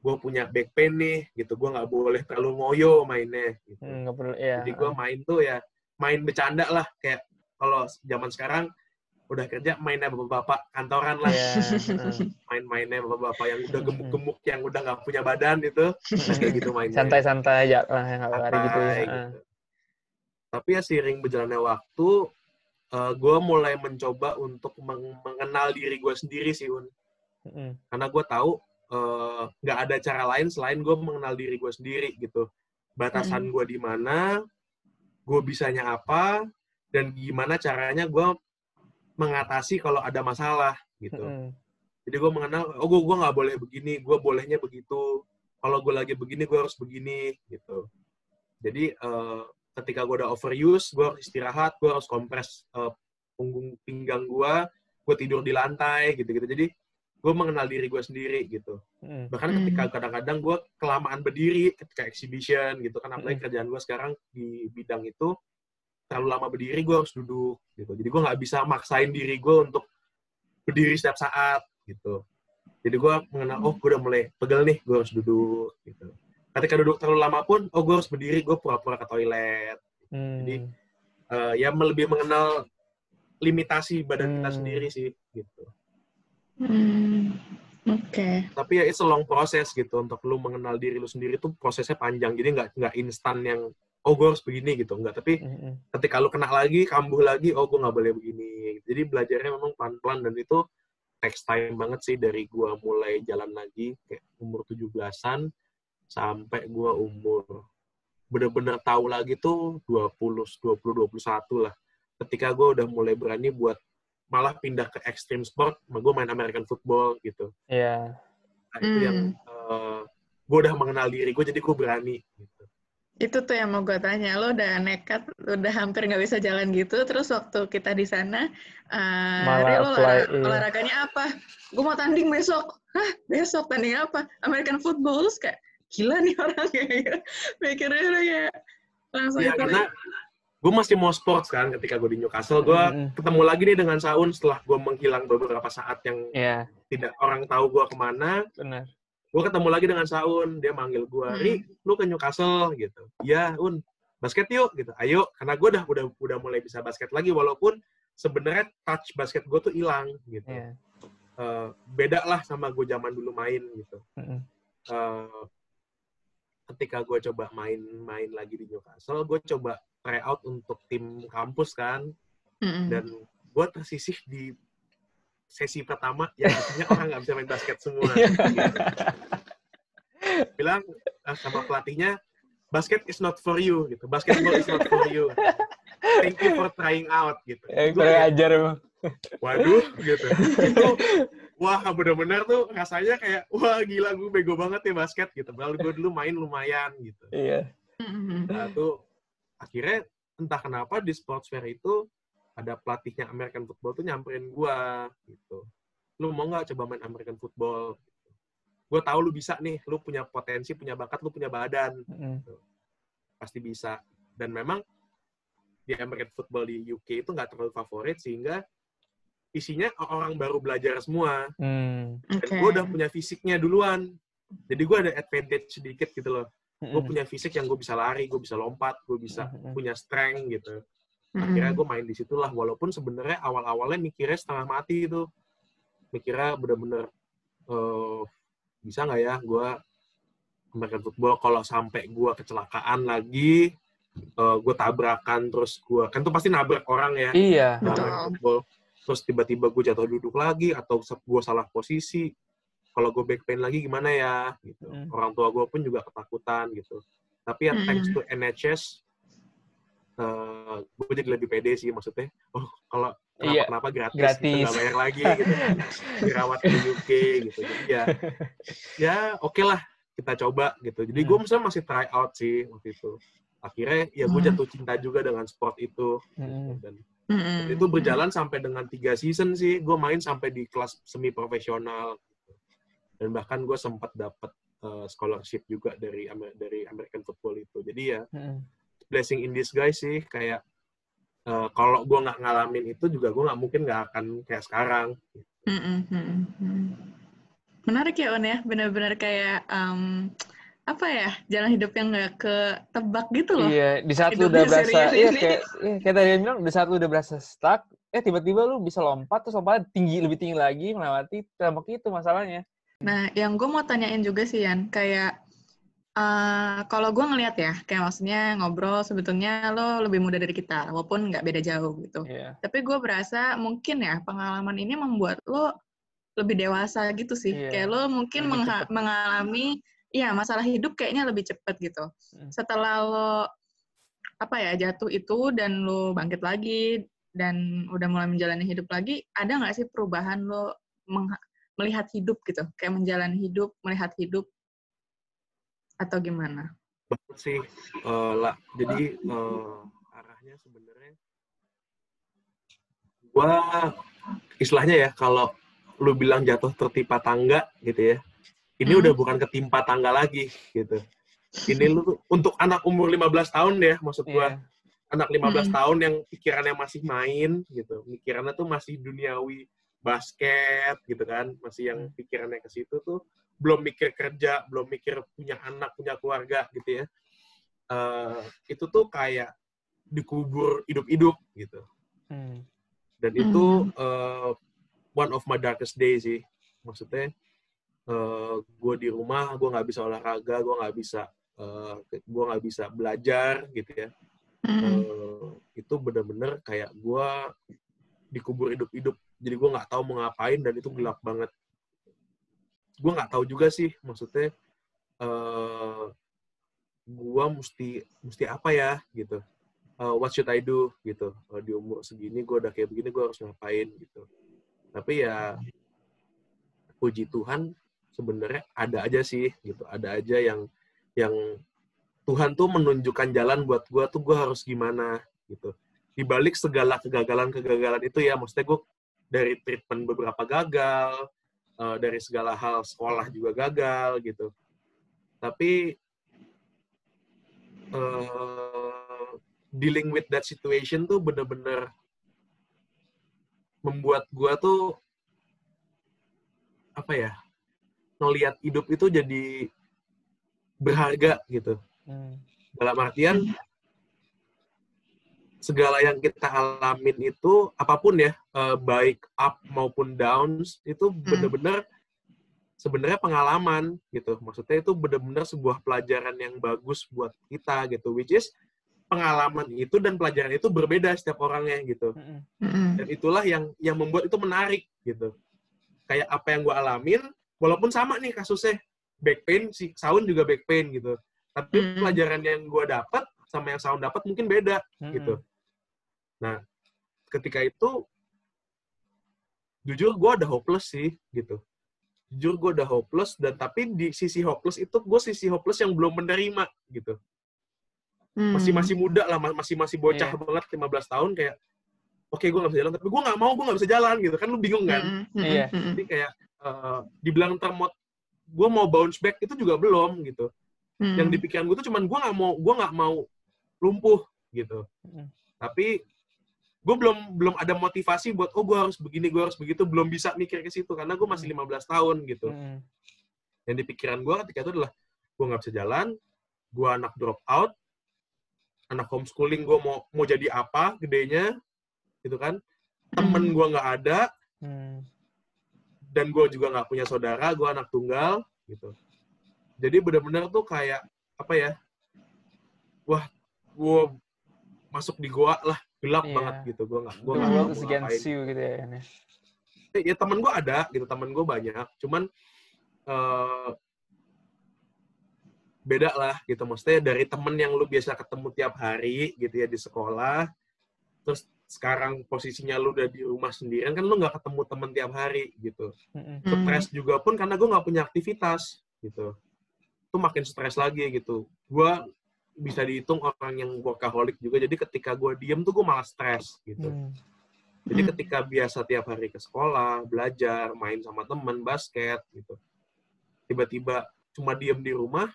gue punya back pain nih gitu. Gue nggak boleh terlalu ngoyo mainnya. Gitu. Mm, perlu iya Jadi gue main tuh ya main bercanda lah kayak kalau zaman sekarang udah kerja mainnya bapak-bapak kantoran lah. iya heeh. Main-mainnya bapak-bapak yang udah gemuk-gemuk yang udah nggak punya badan itu kayak gitu mainnya. santai-santai aja lah yang lari gitu ya gitu. Tapi ya seiring berjalannya waktu, gue mulai mencoba untuk meng- mengenal diri gue sendiri sih, Un. Mm-mm. Karena gue tahu eh, nggak ada cara lain selain gue mengenal diri gue sendiri gitu. Batasan gue di mana, gue bisanya apa, dan gimana caranya gue mengatasi kalau ada masalah gitu. Mm-mm. Jadi gue mengenal, oh gue gue nggak boleh begini, gue bolehnya begitu. Kalau gue lagi begini, gue harus begini gitu. Jadi eh, ketika gue udah overuse, gue harus istirahat, gue harus kompres eh, punggung pinggang gue, gue tidur di lantai gitu-gitu. Jadi gue mengenal diri gue sendiri gitu. Mm. Bahkan Hmm. ketika kadang-kadang gue kelamaan berdiri ketika exhibition gitu kan, apalagi Mm. kerjaan gue sekarang di bidang itu terlalu lama berdiri, gue harus duduk gitu. Jadi gue nggak bisa maksain diri gue untuk berdiri setiap saat gitu. Jadi gue mengenal, oh gue udah mulai pegel nih, gue harus duduk gitu. Ketika duduk terlalu lama pun, oh gue harus berdiri, gue pura-pura ke toilet. Mm. Jadi, Eh, ya lebih mengenal limitasi badan kita Hmm. sendiri sih gitu. Hmm, Oke. Tapi ya it's a long process gitu untuk lu mengenal diri lu sendiri tuh prosesnya panjang. Jadi nggak nggak instan yang oh gue harus begini gitu nggak. Tapi Mm-mm. ketika lu kena lagi, kambuh lagi, oh gue nggak boleh begini. Jadi belajarnya memang pelan-pelan dan itu takes time banget sih dari gua mulai jalan lagi kayak umur 17-an sampai gua umur bener-bener tahu lagi tuh 20 20 21 lah. Ketika gua udah mulai berani buat malah pindah ke extreme sport, gue main American football gitu. Iya. Nah, itu yang gue udah mengenal diri gue, jadi gue berani. Gitu. Itu tuh yang mau gue tanya. Lo udah nekat, udah hampir nggak bisa jalan gitu. Terus waktu kita di sana, uh, Malah lo olah- iya. olahraganya apa? Gue mau tanding besok. Hah, besok tanding apa? American football. Terus kayak, gila nih orangnya. Mikirnya udah kayak langsung Ya, itu. karena gue masih mau sports kan ketika gue di Newcastle. Gue Mm-mm. ketemu lagi nih dengan Saun setelah gue menghilang beberapa saat yang Iya, tidak orang tahu gue ke mana. benar. Gue ketemu lagi dengan Saun, dia manggil gue, Hmm. Ri, lu ke Newcastle gitu. Iya, Un, basket yuk gitu. Ayo, karena gue udah udah udah mulai bisa basket lagi walaupun sebenarnya touch basket gue tuh hilang gitu. Iya. Eh, beda lah sama gue zaman dulu main gitu. Eh, ketika gue coba main-main lagi di Newcastle, gue coba try out untuk tim kampus kan, Mm-mm. dan gue tersisih di sesi pertama yang isinya orang nggak bisa main basket semua. gitu. Bilang eh, sama pelatihnya, basket is not for you gitu, basketball is not for you. Thank you for trying out gitu. Yang kurang kayak, ajar emang. Waduh, gitu. Itu, wah bener-bener tuh rasanya kayak, wah gila gue bego banget ya basket gitu. Padahal gue dulu main lumayan gitu. Iya. Nah, tuh akhirnya entah kenapa di sports fair itu ada pelatihnya American football tuh nyamperin gua gitu. Lu mau nggak coba main American football? Gue tahu lu bisa nih, lu punya potensi, punya bakat, lu punya badan, Mm-mm. pasti bisa. Dan memang di American football di UK itu nggak terlalu favorit sehingga isinya orang baru belajar semua. Hmm. Dan gue udah punya fisiknya duluan. Jadi gue ada advantage sedikit gitu loh. Gue punya fisik yang gue bisa lari, gue bisa lompat, gue bisa punya strength gitu. Akhirnya gue main di situlah. Walaupun sebenarnya awal-awalnya mikirnya setengah mati itu. Mikirnya bener-bener eh, bisa nggak ya gue American football kalau sampai gue kecelakaan lagi, eh, gue tabrakan terus gue kan tuh pasti nabrak orang ya. Iya. Betul. American football. Terus tiba-tiba gue jatuh duduk lagi atau gue salah posisi. Kalau gue back pain lagi gimana ya? Gitu. Mm. Orang tua gue pun juga ketakutan gitu. Tapi ya Mm. thanks to NHS, gue jadi lebih pede sih maksudnya. Oh kalau Iya, kenapa-kenapa gratis, gratis. gitu, nggak bayar lagi gitu. Dirawat di UK gitu. Jadi ya, ya oke lah kita coba gitu. Jadi gue Hmm. misalnya masih try out sih waktu itu. Akhirnya ya gue Hmm. jatuh cinta juga dengan sport itu. Mm-mm. Dan Mm-mm. itu berjalan sampai dengan tiga season sih. Gue main sampai di kelas semi profesional. Dan bahkan gue sempat dapat eh, scholarship juga dari Amer- dari American football itu. Jadi ya Mm-mm. Blessing in disguise sih. Kayak eh, kalau gue nggak ngalamin itu juga gue nggak mungkin nggak akan kayak sekarang. Mm-mm, mm-mm, mm. Menarik ya On ya, benar-benar kayak em, apa ya jalan hidup yang nggak ketebak gitu loh. Iya, di saat lu udah berasa, iya ini. kayak, iya, kayak tadi yang bilang, di saat lu udah berasa stuck, eh tiba-tiba lu bisa lompat, terus lompat tinggi, lebih tinggi lagi, melewati tembok itu masalahnya. Nah, yang gue mau tanyain juga sih Yan, kayak eh, kalau gue ngelihat ya, kayak maksudnya ngobrol sebetulnya lo lebih muda dari kita, walaupun nggak beda jauh gitu. Iya. Tapi gue berasa mungkin ya pengalaman ini membuat lo lebih dewasa gitu sih. Iya, Kayak lo mungkin mengha- mengalami, ya masalah hidup kayaknya lebih cepet gitu. Hmm. Setelah lo apa ya jatuh itu dan lu bangkit lagi dan udah mulai menjalani hidup lagi, ada nggak sih perubahan lo melihat hidup gitu, kayak menjalani hidup, melihat hidup, atau gimana? banget sih eh, lah jadi eh, arahnya sebenarnya gua istilahnya ya kalau lu bilang jatuh tertimpa tangga gitu ya ini Hmm. udah bukan ketimpa tangga lagi gitu ini lu tuh- untuk anak umur 15 tahun ya maksud gua Iya. anak 15 Hmm. tahun yang pikirannya masih main gitu pikirannya tuh masih duniawi basket gitu kan. Masih yang Hmm. pikirannya ke situ tuh belum mikir kerja belum mikir punya anak punya keluarga gitu ya. Eh, itu tuh kayak dikubur hidup-hidup gitu. Hmm. dan itu eh, one of my darkest days sih. Maksudnya gue di rumah gue nggak bisa olahraga gue nggak bisa gue nggak bisa belajar gitu ya. Hmm. Eh, itu bener-bener kayak gue dikubur hidup-hidup jadi gue nggak tahu mau ngapain dan itu gelap banget. Gue nggak tahu juga sih maksudnya eh gue mesti mesti apa ya gitu. Eh, what should I do gitu. Eh, di umur segini gue udah kayak begini gue harus ngapain gitu. Tapi ya puji Tuhan sebenarnya ada aja sih gitu. Ada aja yang yang Tuhan tuh menunjukkan jalan buat gue tuh gue harus gimana gitu. Di balik segala kegagalan-kegagalan itu ya, maksudnya gue dari treatment beberapa gagal, eh, dari segala hal sekolah juga gagal gitu. Tapi eh, dealing with that situation tuh bener-bener membuat gue tuh apa ya ngelihat hidup itu jadi berharga gitu Hmm. dalam artian segala yang kita alamin itu apa pun ya eh, baik up maupun downs itu benar-benar sebenarnya pengalaman gitu maksudnya itu benar-benar sebuah pelajaran yang bagus buat kita gitu which is pengalaman itu dan pelajaran itu berbeda setiap orangnya gitu Hmm. Hmm. dan itulah yang yang membuat itu menarik gitu kayak apa yang gue alamin walaupun sama nih kasusnya back pain si Saun juga back pain gitu tapi Hmm. pelajaran yang gue dapat sama yang Saun dapat mungkin beda Hmm. gitu nah ketika itu jujur gue udah hopeless sih gitu jujur gue udah hopeless dan tapi di sisi hopeless itu gue sisi hopeless yang belum menerima gitu Hmm. masih masih muda lah ma- masih masih bocah Iya. banget 15 tahun kayak oke gue nggak bisa jalan tapi gue nggak mau gue nggak bisa jalan gitu kan lu bingung kan Hmm. Hmm. Iya. Hmm. jadi kayak eh, dibilang termot gue mau bounce back itu juga belum gitu Hmm. yang di pikiran gue tuh cuman gue nggak mau gue nggak mau lumpuh gitu Mm. tapi gue belum belum ada motivasi buat oh gue harus begini gue harus begitu. Belum bisa mikir ke situ karena gue masih 15 tahun gitu. Hmm. yang di pikiran gue ketika itu adalah gue nggak bisa jalan gue anak drop out anak homeschooling gue mau mau jadi apa gedenya gitu kan. Temen gue nggak ada. Hmm. dan gue juga nggak punya saudara gue anak tunggal gitu. Jadi benar-benar tuh kayak apa ya wah gue masuk di goa lah gelap Iya. banget gitu gue nggak gue nggak tahu mau against ngapain you gitu ya. Ya. Eh, ya temen gue ada gitu temen gue banyak cuman eh beda lah gitu maksudnya dari temen yang lu biasa ketemu tiap hari gitu ya di sekolah terus sekarang posisinya lu udah di rumah sendirian kan lu nggak ketemu temen tiap hari gitu Hmm. stres juga pun karena gue nggak punya aktivitas gitu itu makin stres lagi gitu gue bisa dihitung orang yang workaholic juga jadi ketika gue diem tuh gue malah stres gitu Hmm. jadi Hmm. ketika biasa tiap hari ke sekolah belajar main sama temen basket gitu tiba-tiba cuma diem di rumah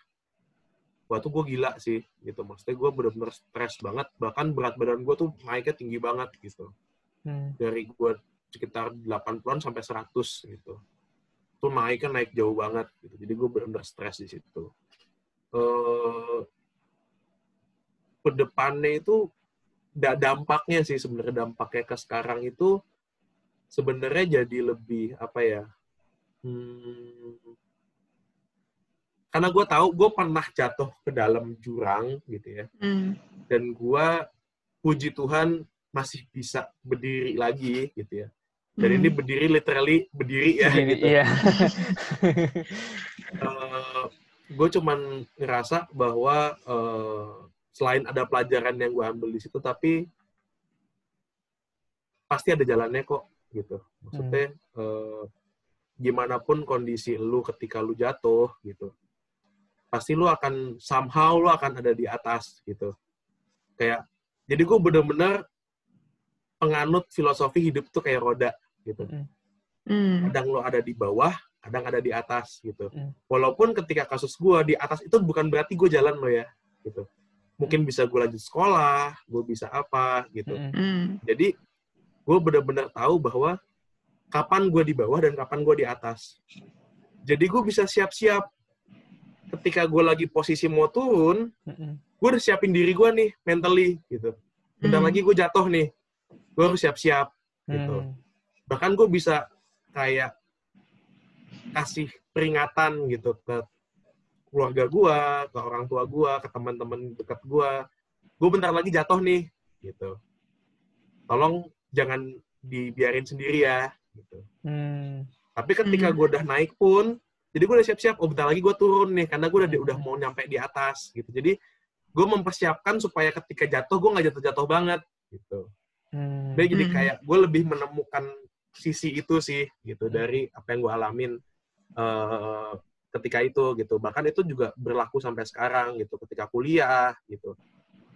wah tuh gue gila sih gitu maksudnya gue bener-bener stres banget bahkan berat badan gue tuh naiknya tinggi banget gitu Hmm. dari gue sekitar 80-an sampai 100 gitu. Itu naiknya naik jauh banget gitu. Jadi gue benar-benar stres di situ. Eh ke depannya itu da- dampaknya sih sebenarnya dampaknya ke sekarang itu sebenarnya jadi lebih apa ya? Hmm, karena gue tahu gue pernah jatuh ke dalam jurang gitu ya Hmm. dan gua puji Tuhan masih bisa berdiri lagi gitu ya. Dan Hmm. ini berdiri literally berdiri ya gitu. Iya. gue cuman ngerasa bahwa eh, selain ada pelajaran yang gue ambil di situ tapi pasti ada jalannya kok gitu maksudnya eh, gimana pun kondisi lu ketika lu jatuh gitu pasti lu akan somehow lu akan ada di atas gitu kayak jadi gue bener-bener penganut filosofi hidup tuh kayak roda gitu Hmm. kadang lo ada di bawah, kadang ada di atas gitu. Hmm. Walaupun ketika kasus gue di atas itu bukan berarti gue jalan lo ya, gitu. Mungkin bisa gue lanjut sekolah, gue bisa apa gitu. Hmm. Jadi gue benar-benar tahu bahwa kapan gue di bawah dan kapan gue di atas. Jadi gue bisa siap-siap ketika gue lagi posisi mau turun, gue udah siapin diri gue nih mentally gitu. Bentar Hmm. lagi gue jatuh nih, gue harus siap-siap gitu. Hmm. bahkan gue bisa kayak kasih peringatan gitu ke keluarga gue, ke orang tua gue, ke teman-teman dekat gue. Gue bentar lagi jatuh nih, gitu. Tolong jangan dibiarin sendiri ya, gitu. Hmm. Tapi ketika Hmm. gue udah naik pun, jadi gue udah siap-siap. Oh bentar lagi gue turun nih, karena gue udah udah mau nyampe di atas, gitu. Jadi gue mempersiapkan supaya ketika jatuh gue nggak jatuh-jatuh banget, gitu. Hmm. Dia jadi Hmm. kayak gue lebih menemukan sisi itu sih gitu dari apa yang gue alamin eh, ketika itu gitu. Bahkan itu juga berlaku sampai sekarang gitu ketika kuliah gitu.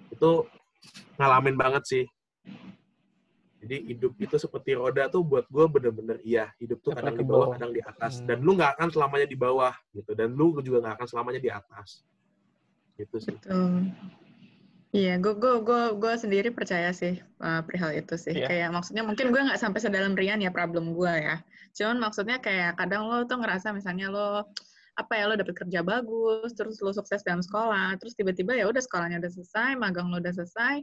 Itu ngalamin banget sih. Jadi hidup itu seperti roda tuh buat gue bener-bener iya hidup tuh kadang di bawah, kadang di atas. Hmm. Dan lu nggak akan selamanya di bawah gitu. Dan lu juga nggak akan selamanya di atas. Gitu sih. Betul. Iya, gue gue gue gue sendiri percaya sih uh, perihal itu sih. Iya. Kayak maksudnya mungkin gue nggak sampai sedalam Rian ya problem gue ya. Cuman maksudnya kayak kadang lo tuh ngerasa misalnya lo apa ya lo dapet kerja bagus, terus lo sukses dalam sekolah, terus tiba-tiba ya udah sekolahnya udah selesai, magang lo udah selesai,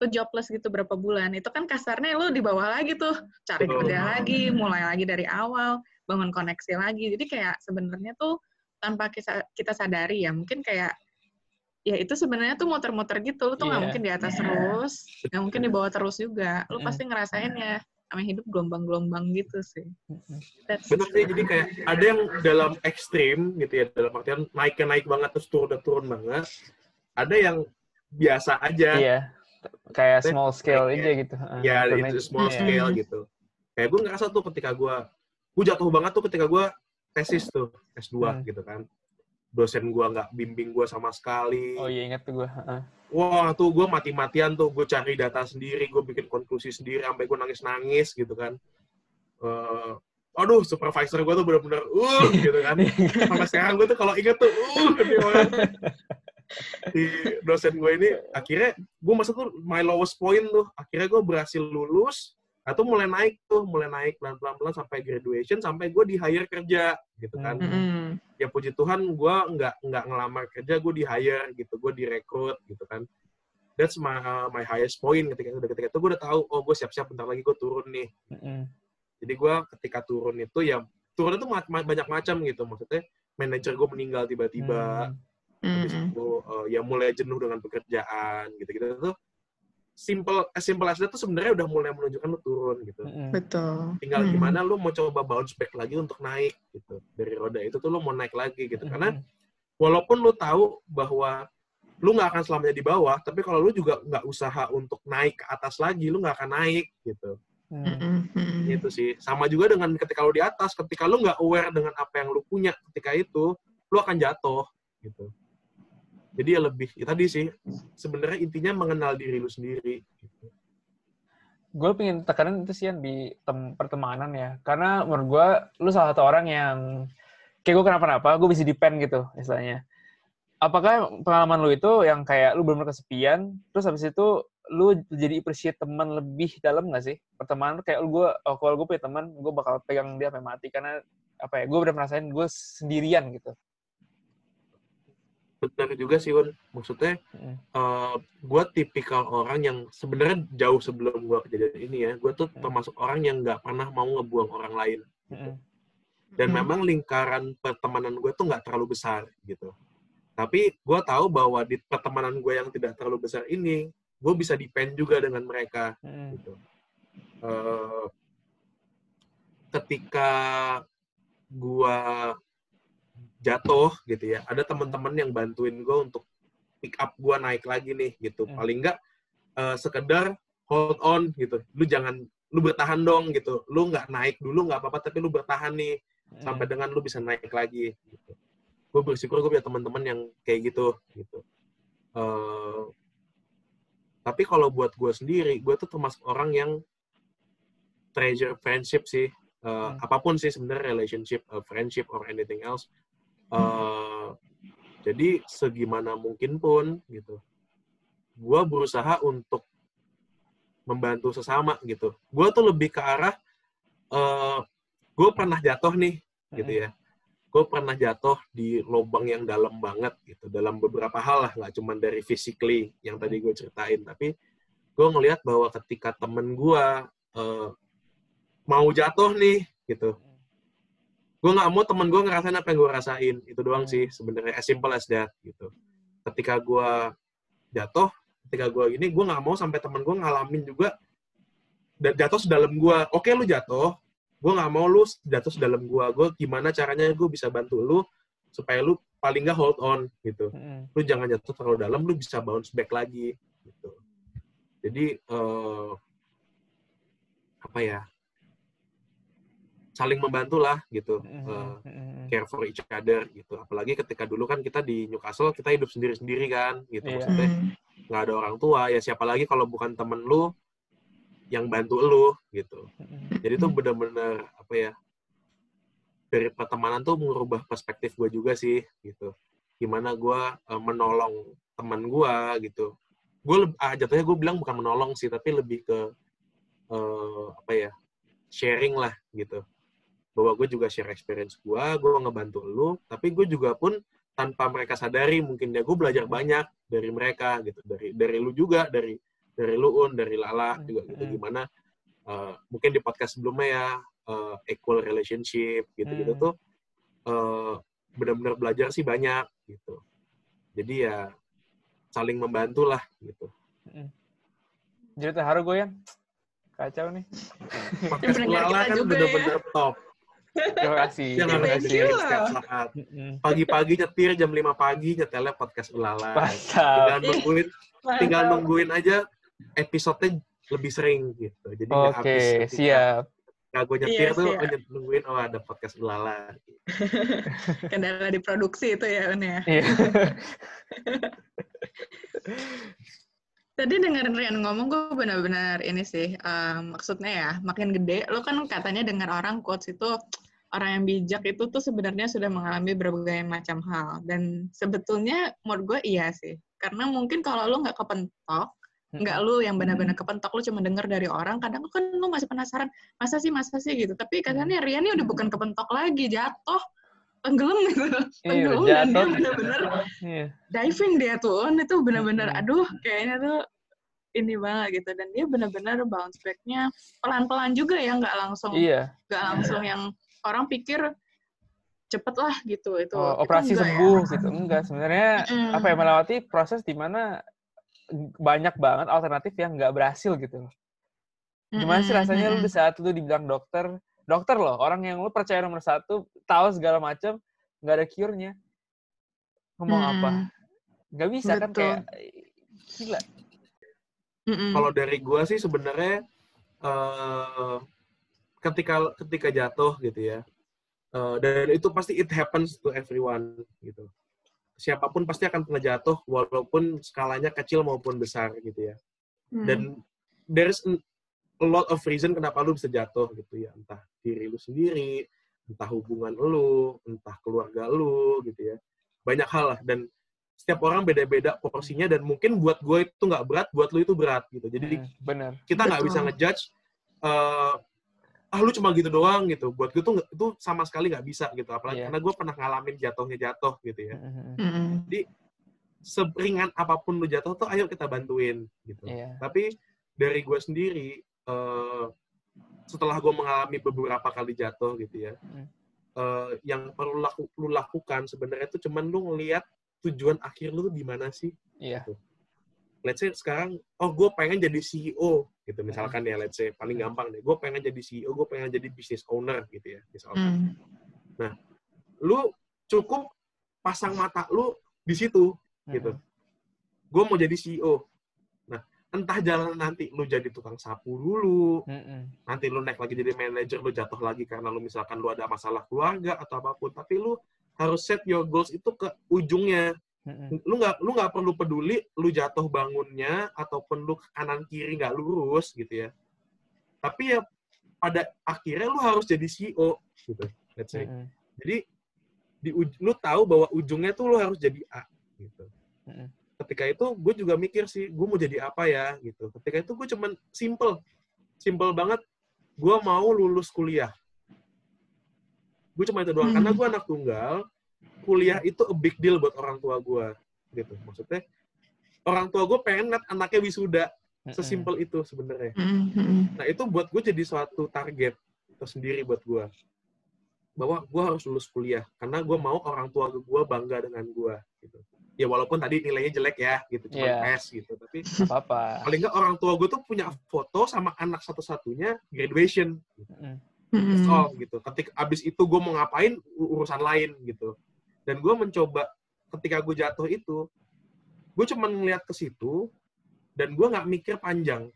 lo jobless gitu berapa bulan. Itu kan kasarnya lo di bawah lagi tuh, cari Betul. kerja lagi, mulai lagi dari awal, bangun koneksi lagi. Jadi kayak sebenarnya tuh tanpa kita, sadari ya, mungkin kayak ya itu sebenarnya tuh muter-muter gitu lu tuh nggak Iya. mungkin di atas terus nggak mungkin di bawah terus juga lu Mm-mm. pasti ngerasain ya namanya hidup gelombang-gelombang gitu sih. That's Bener sih, jadi kayak ada yang dalam ekstrim gitu ya, dalam artian naiknya naik banget terus turun turun banget. Ada yang biasa aja, Iya. Kayak Tapi- small scale Iya. aja gitu. Heeh. ya Domain- itu small iya. scale gitu. Kayak gue ngerasa tuh ketika gue, gue jatuh banget tuh ketika gue tesis tuh S2 Hmm. gitu kan. Dosen gue nggak bimbing gue sama sekali. Oh iya ingat tuh gue. Wah tuh gue mati-matian tuh, gue cari data sendiri, gue bikin konklusi sendiri, sampai gue nangis-nangis gitu kan. Eh, aduh, supervisor gue tuh bener-bener, uh, gitu kan. Sampai sekarang gue tuh kalau inget tuh, uh, nih orang. Di dosen gue ini, akhirnya gue masuk tuh my lowest point tuh. Akhirnya gue berhasil lulus, atau mulai naik tuh, mulai naik pelan-pelan sampai graduation, sampai gue di hire kerja gitu kan Hmm. Mm-mm. ya puji Tuhan gue nggak nggak ngelamar kerja gue di hire gitu gue direkrut gitu kan that's my uh, my highest point ketika udah ketika itu gue udah tahu oh gue siap-siap bentar lagi gue turun nih Mm-mm. jadi gue ketika turun itu ya turun itu ma- ma- banyak macam gitu maksudnya manajer gue meninggal tiba-tiba Hmm. habis itu uh, ya mulai jenuh dengan pekerjaan gitu-gitu tuh simple as simple as that tuh sebenarnya udah mulai menunjukkan lu turun gitu betul tinggal Mm. gimana lu mau coba bounce back lagi untuk naik gitu dari roda itu tuh lu mau naik lagi gitu karena walaupun lu tahu bahwa lu nggak akan selamanya di bawah, tapi kalau lu juga nggak usaha untuk naik ke atas lagi, lu nggak akan naik gitu. Hmm. Itu sih. Sama juga dengan ketika lu di atas, ketika lu nggak aware dengan apa yang lu punya ketika itu, lu akan jatuh gitu. Jadi ya lebih, ya tadi sih, sebenarnya intinya mengenal diri lu sendiri. Gue pengen tekanan itu sih yang di tem- pertemanan ya. Karena menurut gue lu salah satu orang yang kayak gue kenapa-napa gue bisa depend gitu istilahnya. Apakah pengalaman lu itu yang kayak lu benar-benar kesepian terus habis itu lu jadi appreciate teman lebih dalam gak sih? Pertemanan kayak lu gue oh, kalau gue punya teman gue bakal pegang dia sampai mati. Karena apa ya gue udah merasain gue sendirian gitu Benar juga sih, Un. Maksudnya, Mm. eh gue tipikal orang yang sebenarnya jauh sebelum gue kejadian ini ya, gue tuh Hmm. termasuk orang yang nggak pernah mau ngebuang orang lain. Mm-mm. dan Hmm. memang lingkaran pertemanan gue tuh nggak terlalu besar gitu. Tapi gue tahu bahwa di pertemanan gue yang tidak terlalu besar ini, gue bisa depend juga dengan mereka gitu. Eh, ketika gue jatuh gitu ya, ada teman-teman yang bantuin gue untuk pick up gue naik lagi nih gitu Hmm. paling nggak eh, sekedar hold on gitu lu jangan lu bertahan dong gitu lu nggak naik dulu nggak apa-apa tapi lu bertahan nih Hmm. sampai dengan lu bisa naik lagi gitu. gue bersyukur gue punya teman-teman yang kayak gitu gitu Eh, tapi kalau buat gue sendiri gue tuh termasuk orang yang treasure friendship sih Eh, Hmm. apa pun sih sebenarnya relationship eh, friendship or anything else Eh, jadi segimana mungkin pun gitu. Gue berusaha untuk membantu sesama gitu. Gue tuh lebih ke arah eh gue pernah jatuh nih gitu ya. Gue pernah jatuh di lubang yang dalam banget gitu. Dalam beberapa hal lah nggak cuma dari physically yang tadi gue ceritain. Tapi gue ngelihat bahwa ketika temen gue eh, mau jatuh nih gitu gue nggak mau temen gue ngerasain apa yang gue rasain. Itu doang Hmm. sih sebenarnya as simple as that gitu. Ketika gue jatuh ketika gue gini gue nggak mau sampai temen gue ngalamin juga jatuh sedalam gue oke lu jatuh gue nggak mau lu jatuh sedalam gue gue gimana caranya gue bisa bantu lu supaya lu paling nggak hold on gitu. Mm-mm. lu jangan jatuh terlalu dalam lu bisa bounce back lagi gitu. Jadi eh, apa ya saling membantu lah gitu Mm-mm. care for each other gitu. Apalagi ketika dulu kan kita di Newcastle kita hidup sendiri sendiri kan gitu Iya. maksudnya Hmm. nggak ada orang tua. Ya siapa lagi kalau bukan temen lu yang bantu lu gitu. Jadi tuh bener-bener apa ya dari pertemanan tuh merubah perspektif gue juga sih gitu. Gimana gue menolong teman gue gitu. Gue ah, jatuhnya gue bilang bukan menolong sih tapi lebih ke eh, apa ya sharing lah gitu bahwa gue juga share experience gue gue ngebantu lu tapi gue juga pun tanpa mereka sadari mungkin ya gue belajar banyak dari mereka gitu dari dari lu juga dari dari lu un dari lala juga gitu Mm. gimana eh, mungkin di podcast sebelumnya ya eh, equal relationship gitu-gitu Hmm. tuh eh, benar-benar belajar sih banyak gitu jadi ya saling membantu lah gitu Jadi terharu gue ya. Kacau nih. podcast lala kan juga bener-bener top Terima kasih. yang Terima kasih. setiap saat pagi-pagi nyetir jam 5 pagi nyetelnya podcast ulala tinggal nungguin tinggal nungguin aja episode-nya lebih sering gitu jadi nggak Oke, habis ketika siap. nggak gue nyetir Iya, tuh siap. nungguin oh ada podcast ulala Kendala di produksi itu ya, Un ya. Iya. Tadi dengerin Rian ngomong, gue benar-benar ini sih, eh, maksudnya ya, makin gede, lo kan katanya dengar orang quotes itu, orang yang bijak itu tuh sebenarnya sudah mengalami berbagai macam hal. Dan sebetulnya menurut gue iya sih. Karena mungkin kalau lo nggak kepentok, nggak lu yang benar-benar kepentok, lu cuma denger dari orang, kadang kan lu masih penasaran, masa sih, masa sih gitu. Tapi katanya Rian ini udah bukan kepentok lagi, jatuh, tenggelam gitu. Iya, Tenggelam dan dia jatuh. benar-benar Iya. diving dia tuh on itu benar-benar Mm-mm. aduh kayaknya tuh ini banget gitu dan dia benar-benar bounce back-nya pelan-pelan juga ya nggak langsung Iya. nggak langsung yang orang pikir cepet lah gitu itu Oh, itu operasi enggak ya. sembuh gitu. Enggak, sebenarnya Mm-mm. apa ya melewati proses di mana banyak banget alternatif yang nggak berhasil gitu. Gimana sih rasanya lu mm-mm. di saat lu dibilang dokter, dokter loh, orang yang lu percaya nomor satu, tahu segala macam, nggak ada cure-nya. Ngomong apa? Mm-mm. Nggak bisa kan Betul. kayak gila. Mm-mm. kalau dari gua sih sebenarnya eh, ketika ketika jatuh gitu ya eh, dan itu pasti it happens to everyone gitu siapa pun pasti akan pernah jatuh walaupun skalanya kecil maupun besar gitu ya Mm. dan there's a lot of reason kenapa lu bisa jatuh gitu ya entah diri lu sendiri entah hubungan lu entah keluarga lu gitu ya banyak hal lah dan setiap orang beda-beda porsinya dan mungkin buat gue itu nggak berat buat lu itu berat gitu jadi Hmm, bener. kita nggak bisa ngejudge eh, ah lu cuma gitu doang gitu buat gue tuh itu sama sekali nggak bisa gitu apalagi Iya. karena gue pernah ngalamin jatuhnya jatuh gitu ya Mm-mm. Mm-mm. seringan apa pun lu jatuh tuh ayo kita bantuin gitu Iya. tapi dari gue sendiri eh, setelah gue mengalami beberapa kali jatuh gitu ya Hmm. eh, yang perlu laku, lu lakukan sebenarnya itu cuman lu ngelihat tujuan akhir lu di mana sih Iya. let's say sekarang oh gue pengen jadi CEO gitu misalkan ya let's say paling Hmm. gampang deh gue pengen jadi CEO gue pengen jadi business owner gitu ya misalkan Mm. lu cukup pasang mata lu di situ gitu Mm-mm. gue mau jadi CEO. Entah jalan nanti lu jadi tukang sapu dulu, Mm-mm. nanti lu naik lagi jadi manajer, lu jatuh lagi karena lu misalkan lu ada masalah keluarga atau apa pun, tapi lu harus set your goals itu ke ujungnya. Mm-mm. Lu nggak lu nggak perlu peduli lu jatuh bangunnya ataupun lu ke kanan kiri nggak lurus gitu ya. Tapi ya pada akhirnya lu harus jadi CEO gitu. Let's say. Jadi di lu tahu bahwa ujungnya tuh lu harus jadi A gitu. Mm-mm. Ketika itu gue juga mikir sih, gue mau jadi apa ya gitu. Ketika itu gue cuman simple, simple banget. Gue mau lulus kuliah. Gue cuma itu doang. Hmm. Karena gue anak tunggal, kuliah itu a big deal buat orang tua gue gitu. Maksudnya orang tua gue pengen liat anaknya wisuda. Mm-mm. Sesimpel itu sebenarnya. Mhm. Nah itu buat gue jadi suatu target tersendiri buat gue. Bahwa gue harus lulus kuliah. Karena gue mau orang tua gue bangga dengan gue. Gitu. Ya walaupun tadi nilainya jelek ya, gitu. Cuma Iya. tes gitu. Tapi Nggak apa-apa. paling nggak orang tua gue tuh punya foto sama anak satu-satunya graduation. That's Mhm. all gitu. Ketika abis itu gue mau ngapain, urusan lain gitu. Dan gue mencoba ketika gue jatuh itu, gue cuma ngeliat ke situ, dan gue nggak mikir panjang.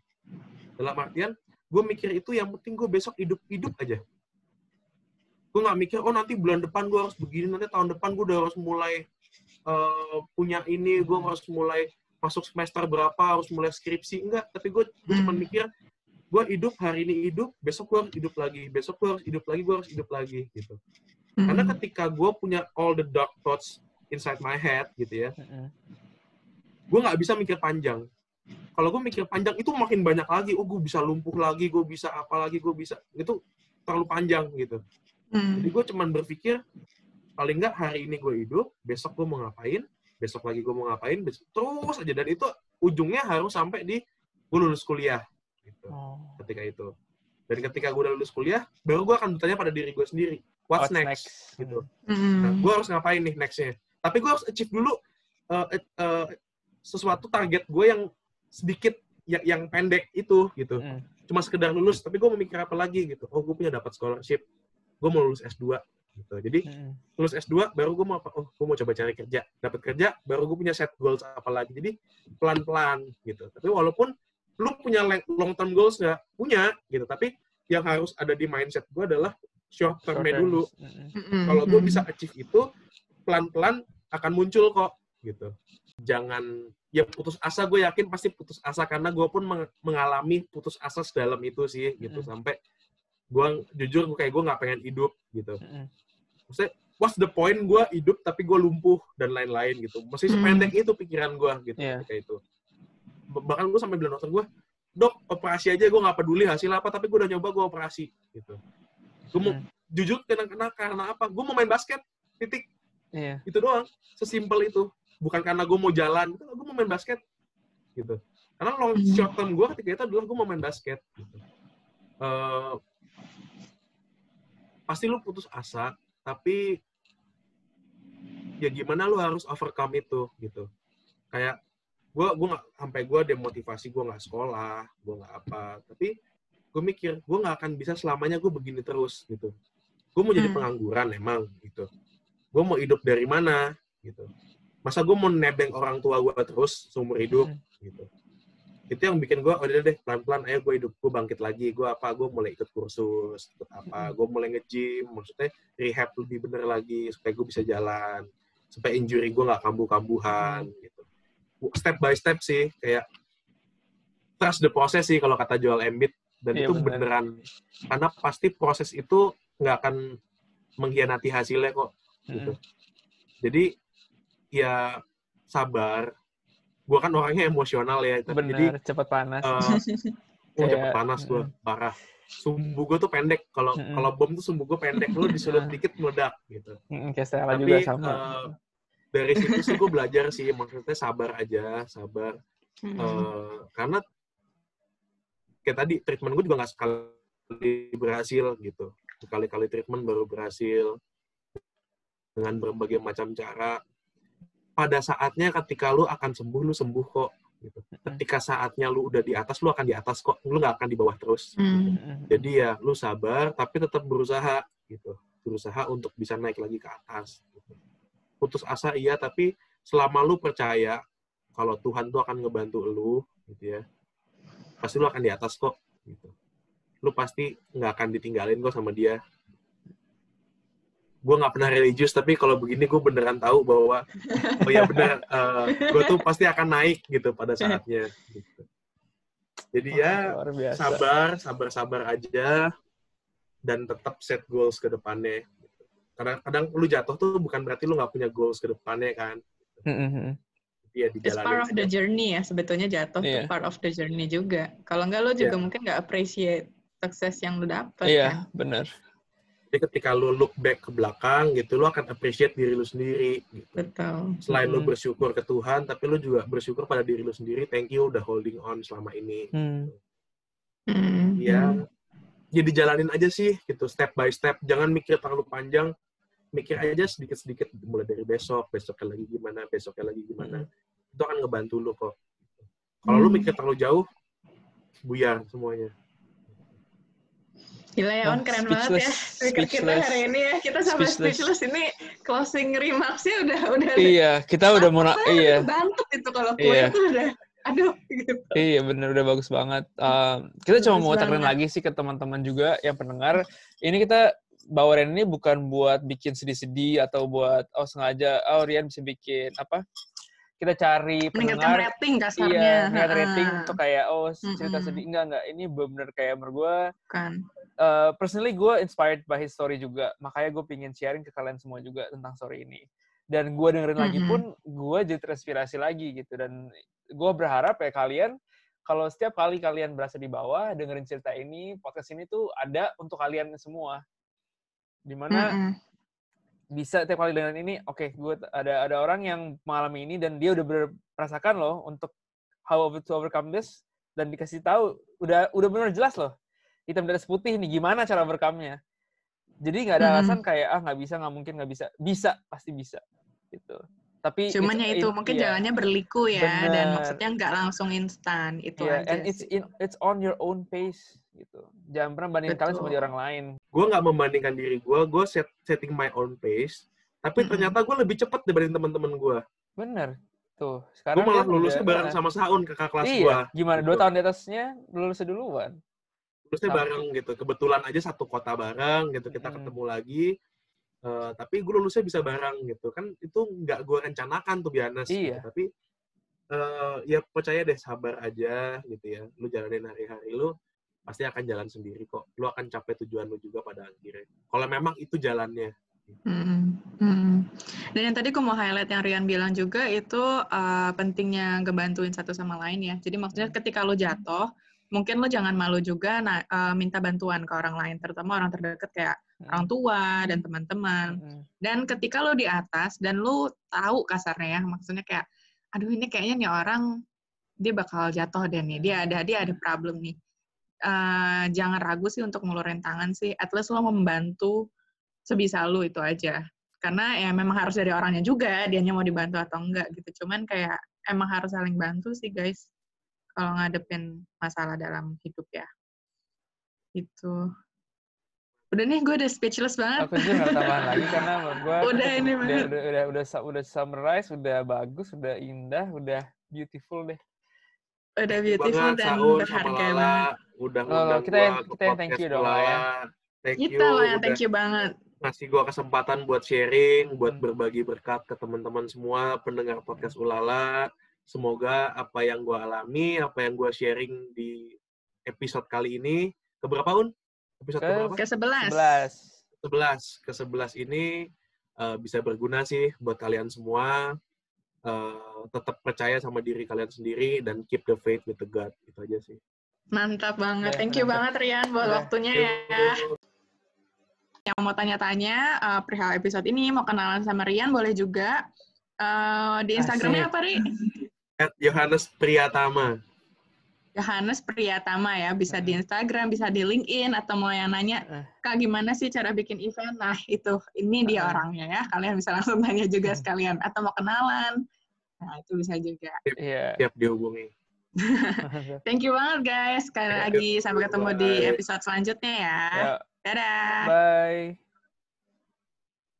Dalam artian, gue mikir itu yang penting gue besok hidup-hidup aja. Gue nggak mikir, oh nanti bulan depan gue harus begini, nanti tahun depan gue udah harus mulai eh, punya ini, gue harus mulai masuk semester berapa, harus mulai skripsi. Enggak, tapi gue cuma Hmm. mikir, gue hidup hari ini hidup, besok gue harus hidup lagi, besok gue harus hidup lagi, gue harus hidup lagi gitu. Karena Mhm. ketika gue punya all the dark thoughts inside my head gitu ya, Mm-mm. gue nggak bisa mikir panjang. Kalau gue mikir panjang itu makin banyak lagi. Oh, gue bisa lumpuh lagi, gue bisa apa lagi, gue bisa itu terlalu panjang gitu. Mhm. Jadi gue cuman berpikir paling nggak hari ini gue hidup, besok gue mau ngapain, besok lagi gue mau ngapain, besok, terus aja dan itu ujungnya harus sampai di gue lulus kuliah gitu. Oh. Ketika itu. Dan ketika gue udah lulus kuliah, baru gue akan bertanya pada diri gue sendiri, what's, next? gitu. Mhm. Nah, gue harus ngapain nih nextnya? Tapi gue harus achieve dulu uh, uh, sesuatu target gue yang sedikit yang, yang pendek itu gitu. Mm. Cuma sekedar lulus, tapi gue mau mikir apa lagi gitu. Oh, gue punya dapat scholarship, gue mau lulus S2 gitu. Jadi Mm-mm. lulus S2 baru gue mau apa? Oh, gue mau coba cari kerja. Dapat kerja, baru gue punya set goals apa lagi. Jadi pelan-pelan gitu. Tapi walaupun lu punya long term goals nggak punya gitu, tapi yang harus ada di mindset gue adalah short termnya dulu. Mhm. kalau gue bisa achieve itu pelan-pelan akan muncul kok gitu jangan ya putus asa gue yakin pasti putus asa karena gue pun meng- mengalami putus asa sedalam itu sih gitu Mm-mm. sampai gue jujur gue kayak gue nggak pengen hidup gitu. Maksudnya what's the point gue hidup tapi gue lumpuh dan lain-lain gitu masih Hmm. sependek itu pikiran gue gitu Iya. ketika itu Ba- bahkan gue sampai bilang dokter gue dok operasi aja gue nggak peduli hasil apa tapi gue udah nyoba gue operasi gitu gue mau Mm. jujur karena karena karena apa gue mau main basket titik Iya. itu doang sesimpel itu bukan karena gue mau jalan gitu gue mau main basket gitu karena long Hmm. short term gue ketika itu adalah gue mau main basket gitu. Eh, pasti lu putus asa tapi ya gimana lu harus overcome itu gitu. Kayak gue gue nggak sampai gue demotivasi gue nggak sekolah gue nggak apa. Tapi gue mikir gue nggak akan bisa selamanya gue begini terus gitu. Gue mau jadi Hmm. pengangguran emang gitu. Gue mau hidup dari mana gitu. Masa gue mau nebeng orang tua gue terus seumur hidup Mm. gitu itu yang bikin gue udah deh pelan pelan ayo gue hidup gue bangkit lagi gue apa gue mulai ikut kursus ikut apa gue mulai nge-gym maksudnya rehab lebih bener lagi supaya gue bisa jalan supaya injury gue nggak kambuh kambuhan gitu step by step sih kayak trust the process sih kalau kata Joel Embiid dan Iya, itu benar. beneran karena pasti proses itu nggak akan mengkhianati hasilnya kok gitu. Jadi ya sabar. Gua kan orangnya emosional ya, tapi jadi cepat panas. eh, oh, cepet Kayak, panas gue mm. parah. Sumbu gue tuh pendek. Kalau kalau bom tuh sumbu gue pendek. Lu disulut dikit meledak gitu. Mm-mm, kayak Stella Tapi juga sama. eh, dari situ sih gue belajar sih maksudnya sabar aja, sabar. Eh, karena kayak tadi treatment gue juga nggak sekali berhasil gitu berkali-kali treatment baru berhasil dengan berbagai macam cara pada saatnya ketika lu akan sembuh lu sembuh kok gitu. Ketika saatnya lu udah di atas lu akan di atas kok. Lu nggak akan di bawah terus. Mm-mm. jadi ya lu sabar tapi tetap berusaha gitu. Berusaha untuk bisa naik lagi ke atas gitu. putus asa iya tapi selama lu percaya kalau Tuhan tuh akan ngebantu lu gitu ya pasti lu akan di atas kok gitu. Lu pasti nggak akan ditinggalin kok sama dia gue nggak pernah religius tapi kalau begini gue beneran tahu bahwa oh ya bener gue tuh pasti akan naik gitu pada saatnya gitu. jadi ya Luar biasa. sabar sabar sabar aja dan tetap set goals ke depannya kadang-kadang lu jatuh tuh bukan berarti lu nggak punya goals ke depannya kan Mm-mm. dia It's part of the journey ya, sebetulnya jatuh Iya. tuh part of the journey juga. Kalau nggak lo juga Iya. mungkin nggak appreciate sukses yang lo dapet Iya, kan. benar. Jadi ketika lu look back ke belakang gitu lu akan appreciate diri lu sendiri gitu. Betul. selain lu Mm. bersyukur ke Tuhan tapi lu juga bersyukur pada diri lu sendiri thank you udah holding on selama ini Hmm. Hmm. ya ya dijalanin aja sih gitu step by step jangan mikir terlalu panjang mikir aja sedikit-sedikit mulai dari besok besoknya lagi gimana besoknya lagi gimana itu akan ngebantu lu kok kalau lu Hmm. mikir terlalu jauh buyar semuanya Gila ya, On keren banget ya. speechless, kita hari ini ya, kita sampai Speechless. speechless, ini closing remarks-nya udah udah Iya, kita udah mau iya. bantut itu kalau kue Iya. itu udah aduh gitu. Iya bener udah bagus banget. Um, kita cuma Bagus mau tekenin banget. lagi sih ke teman-teman juga yang pendengar. Ini kita bawa Rian ini bukan buat bikin sedih-sedih atau buat oh sengaja oh Rian bisa bikin apa? Kita cari pendengar. rating kasarnya. Iya, rating untuk kayak oh cerita Mm-mm. sedih enggak enggak. Ini bener kayak menurut gue Bukan. uh, personally gue inspired by his story juga. Makanya gue pingin sharing ke kalian semua juga tentang story ini. Dan gue dengerin lagi Mhm. pun, gue jadi terinspirasi lagi gitu. Dan gue berharap ya kalian, kalau setiap kali kalian berasa di bawah, dengerin cerita ini, podcast ini tuh ada untuk kalian semua. Di mana Mm-mm. Bisa tiap kali dengerin ini, oke, gue ada ada orang yang mengalami ini dan dia udah merasakan loh untuk how to overcome this dan dikasih tahu udah udah benar jelas loh hitam di atas putih nih gimana cara overcome-nya. Jadi nggak ada Mm-mm. alasan kayak ah nggak bisa nggak mungkin nggak bisa bisa pasti bisa gitu. Tapi Cuman ya itu it- mungkin iya, jalannya berliku ya dan Bener. maksudnya nggak langsung instan itu iya, aja and it's in it's on your own pace gitu. Jangan pernah bandingin kalian sama orang lain. gue nggak membandingkan diri gue gue set, setting my own pace tapi Mm-mm. ternyata gue lebih cepat dibanding teman-teman gue Bener. Tuh, gue sekarang malah kan lulusnya udah- bareng sama Saun kakak kelas Iya, gue gimana? Dua Gitu. tahun di atasnya lulusnya duluan. lulusnya Sama. bareng gitu kebetulan aja satu kota bareng gitu kita Mm-mm. ketemu lagi Eh, tapi gue lulusnya bisa bareng gitu kan itu nggak gue rencanakan tuh biasa Iya. tapi eh, ya percaya deh sabar aja gitu ya lu jalanin hari-hari lu pasti akan jalan sendiri kok lu akan capai tujuan lu juga pada akhirnya kalau memang itu jalannya Mm-mm. Mm-mm. Dan yang tadi aku mau highlight yang Rian bilang juga itu uh, pentingnya ngebantuin satu sama lain ya. Jadi maksudnya ketika lo jatuh, mungkin lo jangan malu juga na- uh, minta bantuan ke orang lain, terutama orang terdekat kayak Hmm. orang tua dan teman-teman. Mm-mm. Dan ketika lo di atas dan lo tahu kasarnya ya, maksudnya kayak, aduh ini kayaknya nih orang dia bakal jatuh deh nih, dia ada dia ada problem nih. Eh, jangan ragu sih untuk ngeluarin tangan sih. At least lo membantu sebisa lo itu aja. Karena ya memang harus dari orangnya juga, dianya mau dibantu atau enggak gitu. Cuman kayak emang harus saling bantu sih guys. Kalau ngadepin masalah dalam hidup ya. Itu. Udah nih, gue udah speechless banget. Aku juga ada tambahan lagi karena gua Udah ini udah, udah, udah, udah, udah summarize, udah bagus, udah indah, udah beautiful deh. Udah beautiful banget dan sama berharga Lala banget. udah loh, ngundang kita gua yang- ke kita yang thank podcast you dong, Lala. Lala. Thank Kita you loh yang udah thank you banget. ngasih gua kesempatan buat sharing, buat Hmm. berbagi berkat ke teman-teman semua pendengar podcast Ulala. Semoga apa yang gua alami, apa yang gua sharing di episode kali ini, keberapa Un? Episode Ke- keberapa? Ke 11. 11. 11 ke 11 ini eh, bisa berguna sih buat kalian semua. Eh, tetap percaya sama diri kalian sendiri dan keep the faith with the God. Itu aja sih. Mantap banget. Thank you banget Rian buat waktunya ya. Yang mau tanya-tanya uh, perihal episode ini, mau kenalan sama Rian boleh juga. Uh, di Instagramnya Asik. apa, Ri? At Yohanes Priyatama. Yohanes Priyatama ya. Bisa di Instagram, bisa di LinkedIn, atau mau yang nanya, Eh. Kak gimana sih cara bikin event? Nah itu, ini dia Eh. orangnya ya. Kalian bisa langsung tanya juga sekalian. Atau mau kenalan. Nah itu bisa juga. Iya. Siap dihubungi. Thank you banget guys. Sekali lagi sampai ketemu di episode selanjutnya ya. Ya, Dadah. bye.